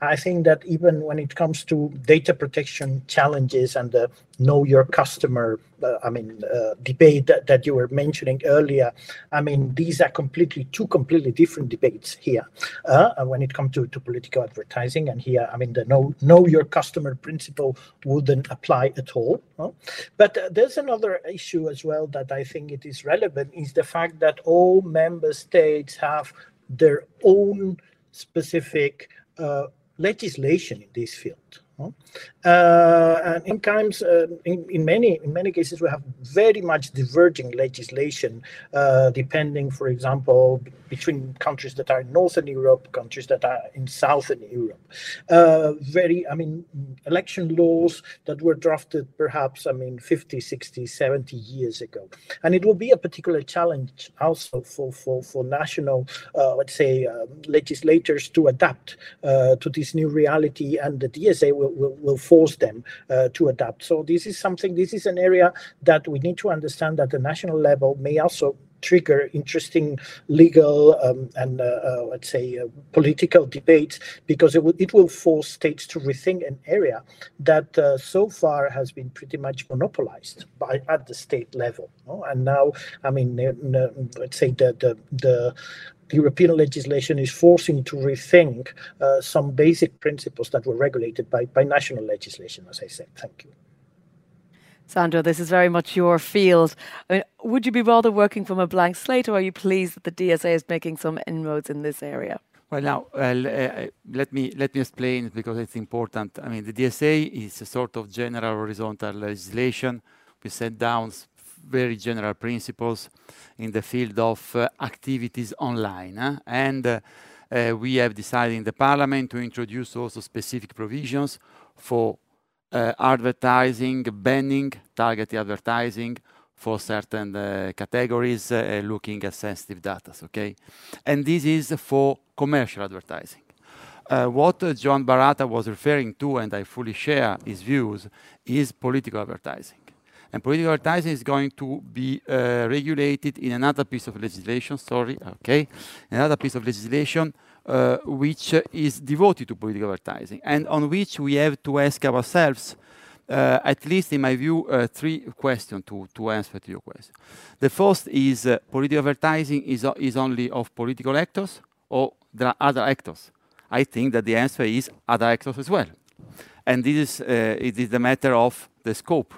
I think that even when it comes to data protection challenges and the know your customer uh, i mean uh, debate that, that you were mentioning earlier i mean these are completely two completely different debates here uh, when it comes to, to political advertising. And here i mean the know know your customer principle wouldn't apply at all but uh, there's another issue as well that i think it is relevant is the fact that all member states have their own specific uh, legislation in this field uh, and in times, uh, in, in, many in many cases, we have very much diverging legislation, uh, depending, for example, between countries that are in Northern Europe, countries that are in Southern Europe. Uh, very, I mean, election laws that were drafted perhaps, I mean, 50, 60, 70 years ago. And it will be a particular challenge also for, for, for national, uh, let's say, um, legislators to adapt uh, to this new reality. And the DSA will, will, will force them uh, to adapt. So this is something, this is an area that we need to understand at the national level may also trigger interesting legal um, and uh, uh, let's say uh, political debates because it will it will force states to rethink an area that uh, so far has been pretty much monopolized by at the state level no? and now i mean let's say the the, the European legislation is forcing to rethink uh, some basic principles that were regulated by, by national legislation, as I said. Thank you. Sandro, this is very much your field. I mean, would you be rather working from a blank slate, or are you pleased that the DSA is making some inroads in this area? Well, now uh, uh, let me let me explain because it's important. I mean, the DSA is a sort of general horizontal legislation. We set down very general principles in the field of uh, activities online. Huh? And uh, uh, we have decided in the parliament to introduce also specific provisions for uh, advertising, banning targeted advertising for certain uh, categories uh, looking at sensitive data, okay? And this is for commercial advertising. what Joan Barata was referring to, and I fully share his views, is political advertising. And political advertising is going to be uh, regulated in another piece of legislation, sorry, okay, another piece of legislation uh, which is devoted to political advertising and on which we have to ask ourselves, uh, at least in my view, uh, three questions to, to answer to your question. The first is uh, political advertising is, is only of political actors or there are other actors? I think that the answer is other actors as well. And this is, uh, it is the matter of the scope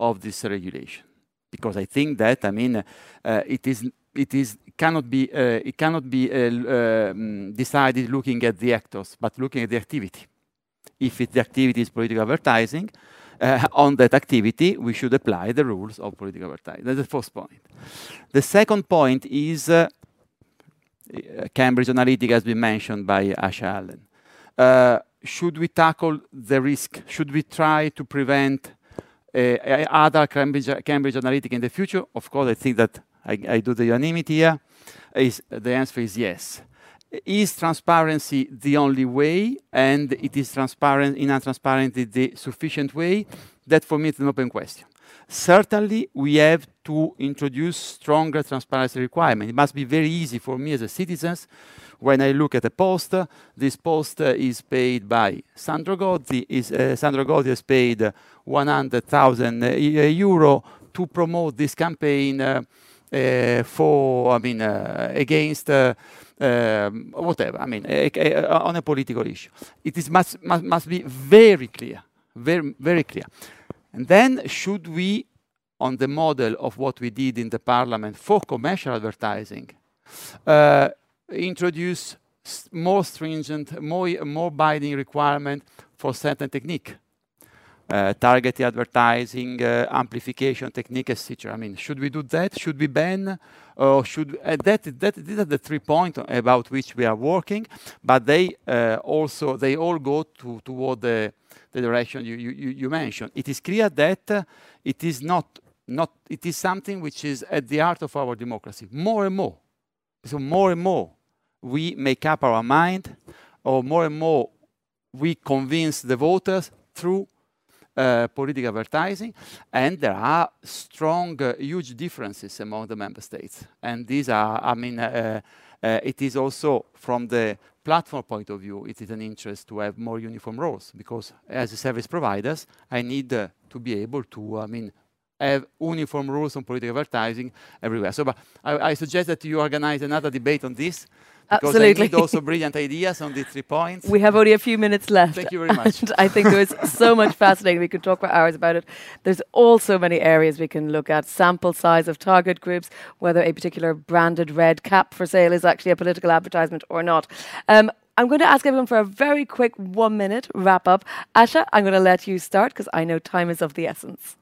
of this regulation because I think that I mean uh, it is it is cannot be uh, it cannot be uh, um, decided looking at the actors but looking at the activity. If it, the activity is political advertising, uh, on that activity we should apply the rules of political advertising. That's the first point. The second point is uh, Cambridge Analytica has been mentioned by Asha Allen. Should we tackle the risk? Should we try to prevent Uh, other Cambridge, Cambridge Analytica in the future? Of course, I think that I, I do the unanimity here. Is, the answer is yes. Is transparency the only way, and it is transparent in a transparency the sufficient way? That for me is an open question. Certainly, we have to introduce stronger transparency requirements. It must be very easy for me as a citizen when I look at a post, this post is paid by Sandro Gozi. Is, uh, Sandro Gozi has paid 100,000 euro to promote this campaign uh, uh, for, I mean, uh, against uh, um, whatever. I mean, on a political issue. It is must, must must be very clear, very very clear. And then should we on the model of what we did in the parliament for commercial advertising, uh, introduce more stringent, more, more binding requirement for certain technique. Uh, targeted advertising, uh, amplification technique, etc. I mean, should we do that? Should we ban? Or should uh, that, that? These are the three points about which we are working, but they uh, also they all go to toward the, the direction you, you, you mentioned. It is clear that it is not not it is something which is at the heart of our democracy more and more. So more and more we make up our mind, or more and more we convince the voters through uh, political advertising, and there are strong, uh, huge differences among the member states. And these are, I mean, uh, it is also from the platform point of view, it is an interest to have more uniform rules because as a service providers, I need uh, to be able to, I mean, have uniform rules on political advertising everywhere. So, but I, I suggest that you organize another debate on this because Absolutely. I need also brilliant ideas on these three points. We have only a few minutes left. Thank you very much. I think there is so much fascinating. We could talk for hours about it. There's also many areas we can look at sample size of target groups, whether a particular branded red cap for sale is actually a political advertisement or not. Um, I'm going to ask everyone for a very quick one minute wrap up. Asha, I'm going to let you start because I know time is of the essence.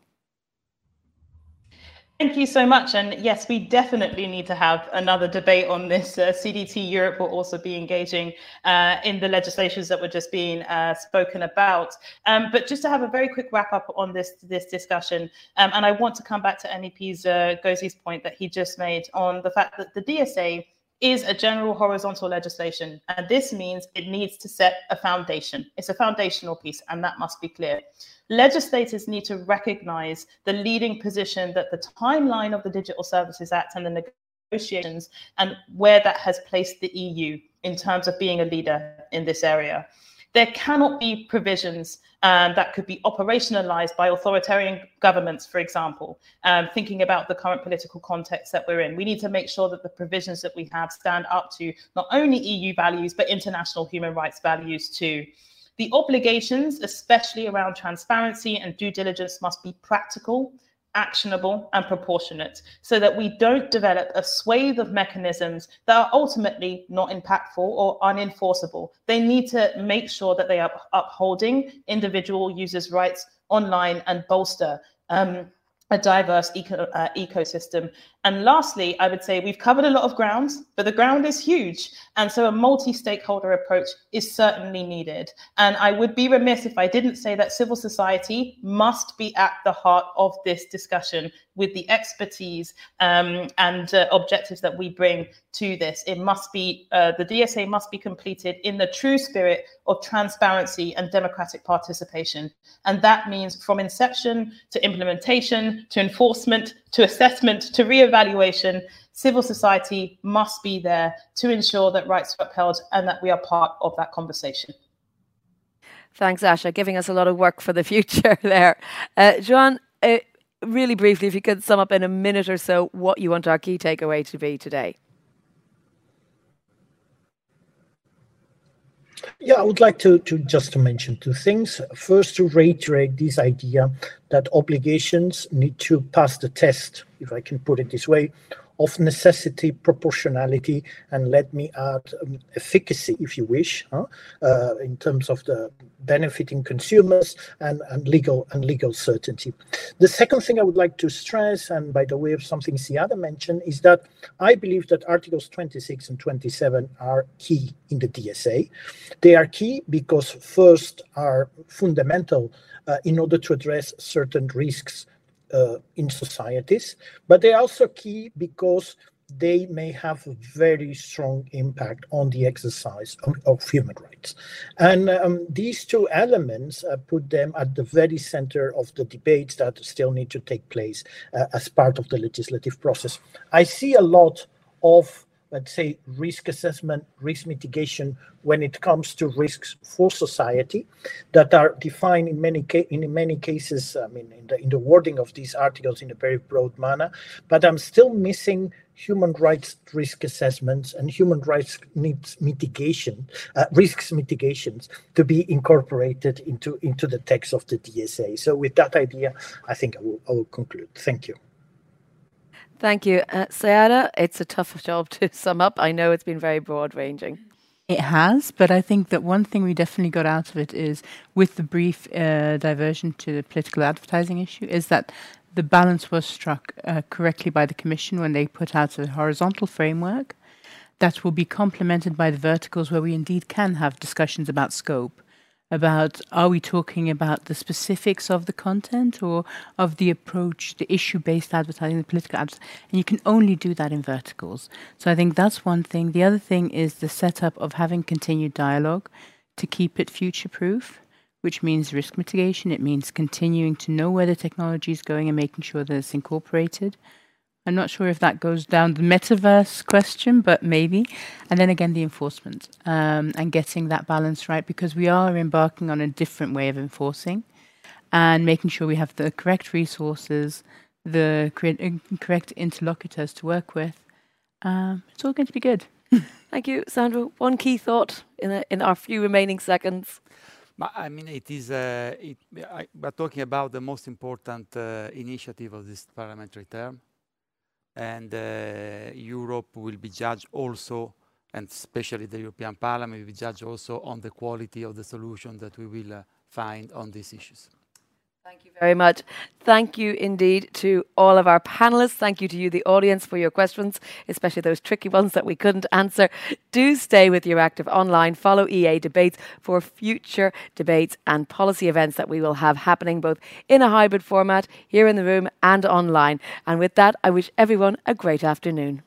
Thank you so much. And yes, we definitely need to have another debate on this. Uh, CDT Europe will also be engaging uh, in the legislations that were just being uh, spoken about. Um, but just to have a very quick wrap up on this this discussion, um, and I want to come back to MEP's uh, Gozi's point that he just made on the fact that the DSA is a general horizontal legislation. And this means it needs to set a foundation. It's a foundational piece, and that must be clear. Legislators need to recognize the leading position that the timeline of the Digital Services Act and the negotiations and where that has placed the EU in terms of being a leader in this area. There cannot be provisions um, that could be operationalized by authoritarian governments, for example, um, thinking about the current political context that we're in. We need to make sure that the provisions that we have stand up to not only EU values, but international human rights values too. The obligations, especially around transparency and due diligence, must be practical actionable and proportionate so that we don't develop a swathe of mechanisms that are ultimately not impactful or unenforceable. They need to make sure that they are upholding individual users' rights online and bolster um, a diverse eco, uh, ecosystem. And lastly, I would say we've covered a lot of ground, but the ground is huge. And so a multi stakeholder approach is certainly needed. And I would be remiss if I didn't say that civil society must be at the heart of this discussion with the expertise um, and uh, objectives that we bring to this. It must be, uh, the DSA must be completed in the true spirit of transparency and democratic participation. And that means from inception to implementation to enforcement to assessment to re-evaluation, civil society must be there to ensure that rights are upheld and that we are part of that conversation. Thanks, Asha, giving us a lot of work for the future there. Uh, Joan, uh, really briefly, if you could sum up in a minute or so what you want our key takeaway to be today. Yeah, I would like to, to just to mention two things. First, to reiterate this idea that obligations need to pass the test, if I can put it this way, of necessity, proportionality, and let me add um, efficacy, if you wish, huh? uh, in terms of the benefiting consumers and, and legal and legal certainty. The second thing I would like to stress, and by the way of something Siada mentioned, is that I believe that Articles 26 and 27 are key in the DSA. They are key because first are fundamental uh, in order to address certain risks in societies, but they're also key because they may have a very strong impact on the exercise of, of human rights. And um, these two elements uh, put them at the very center of the debates that still need to take place uh, as part of the legislative process. I see a lot of let's say, risk assessment, risk mitigation when it comes to risks for society that are defined in many ca- in many cases, I mean, in the in the wording of these articles in a very broad manner. But I'm still missing human rights risk assessments and human rights needs mitigation, uh, risks mitigations to be incorporated into, into the text of the DSA. So with that idea, I think I will, I will conclude. Thank you. Thank you. Uh, Siada, it's a tough job to sum up. I know it's been very broad ranging. It has, but I think that one thing we definitely got out of it is with the brief uh, diversion to the political advertising issue is that the balance was struck uh, correctly by the Commission when they put out a horizontal framework that will be complemented by the verticals where we indeed can have discussions about scope about are we talking about the specifics of the content or of the approach, the issue based advertising, the political advertising? And you can only do that in verticals. So I think that's one thing. The other thing is the setup of having continued dialogue to keep it future proof, which means risk mitigation. It means continuing to know where the technology is going and making sure that it's incorporated. I'm not sure if that goes down the metaverse question, but maybe. And then again, the enforcement um, and getting that balance right because we are embarking on a different way of enforcing and making sure we have the correct resources, the correct interlocutors to work with. Um, it's all going to be good. Thank you, Sandro. One key thought in, a, in our few remaining seconds. I mean, it is. Uh, it, I, we're talking about the most important uh, initiative of this parliamentary term, and uh, Europe will be judged also, and especially the European Parliament will be judged also on the quality of the solution that we will uh, find on these issues. Thank you very much. Thank you indeed to all of our panelists. Thank you to you, the audience, for your questions, especially those tricky ones that we couldn't answer. Do stay with your active online. Follow EA debates for future debates and policy events that we will have happening both in a hybrid format here in the room and online. And with that, I wish everyone a great afternoon.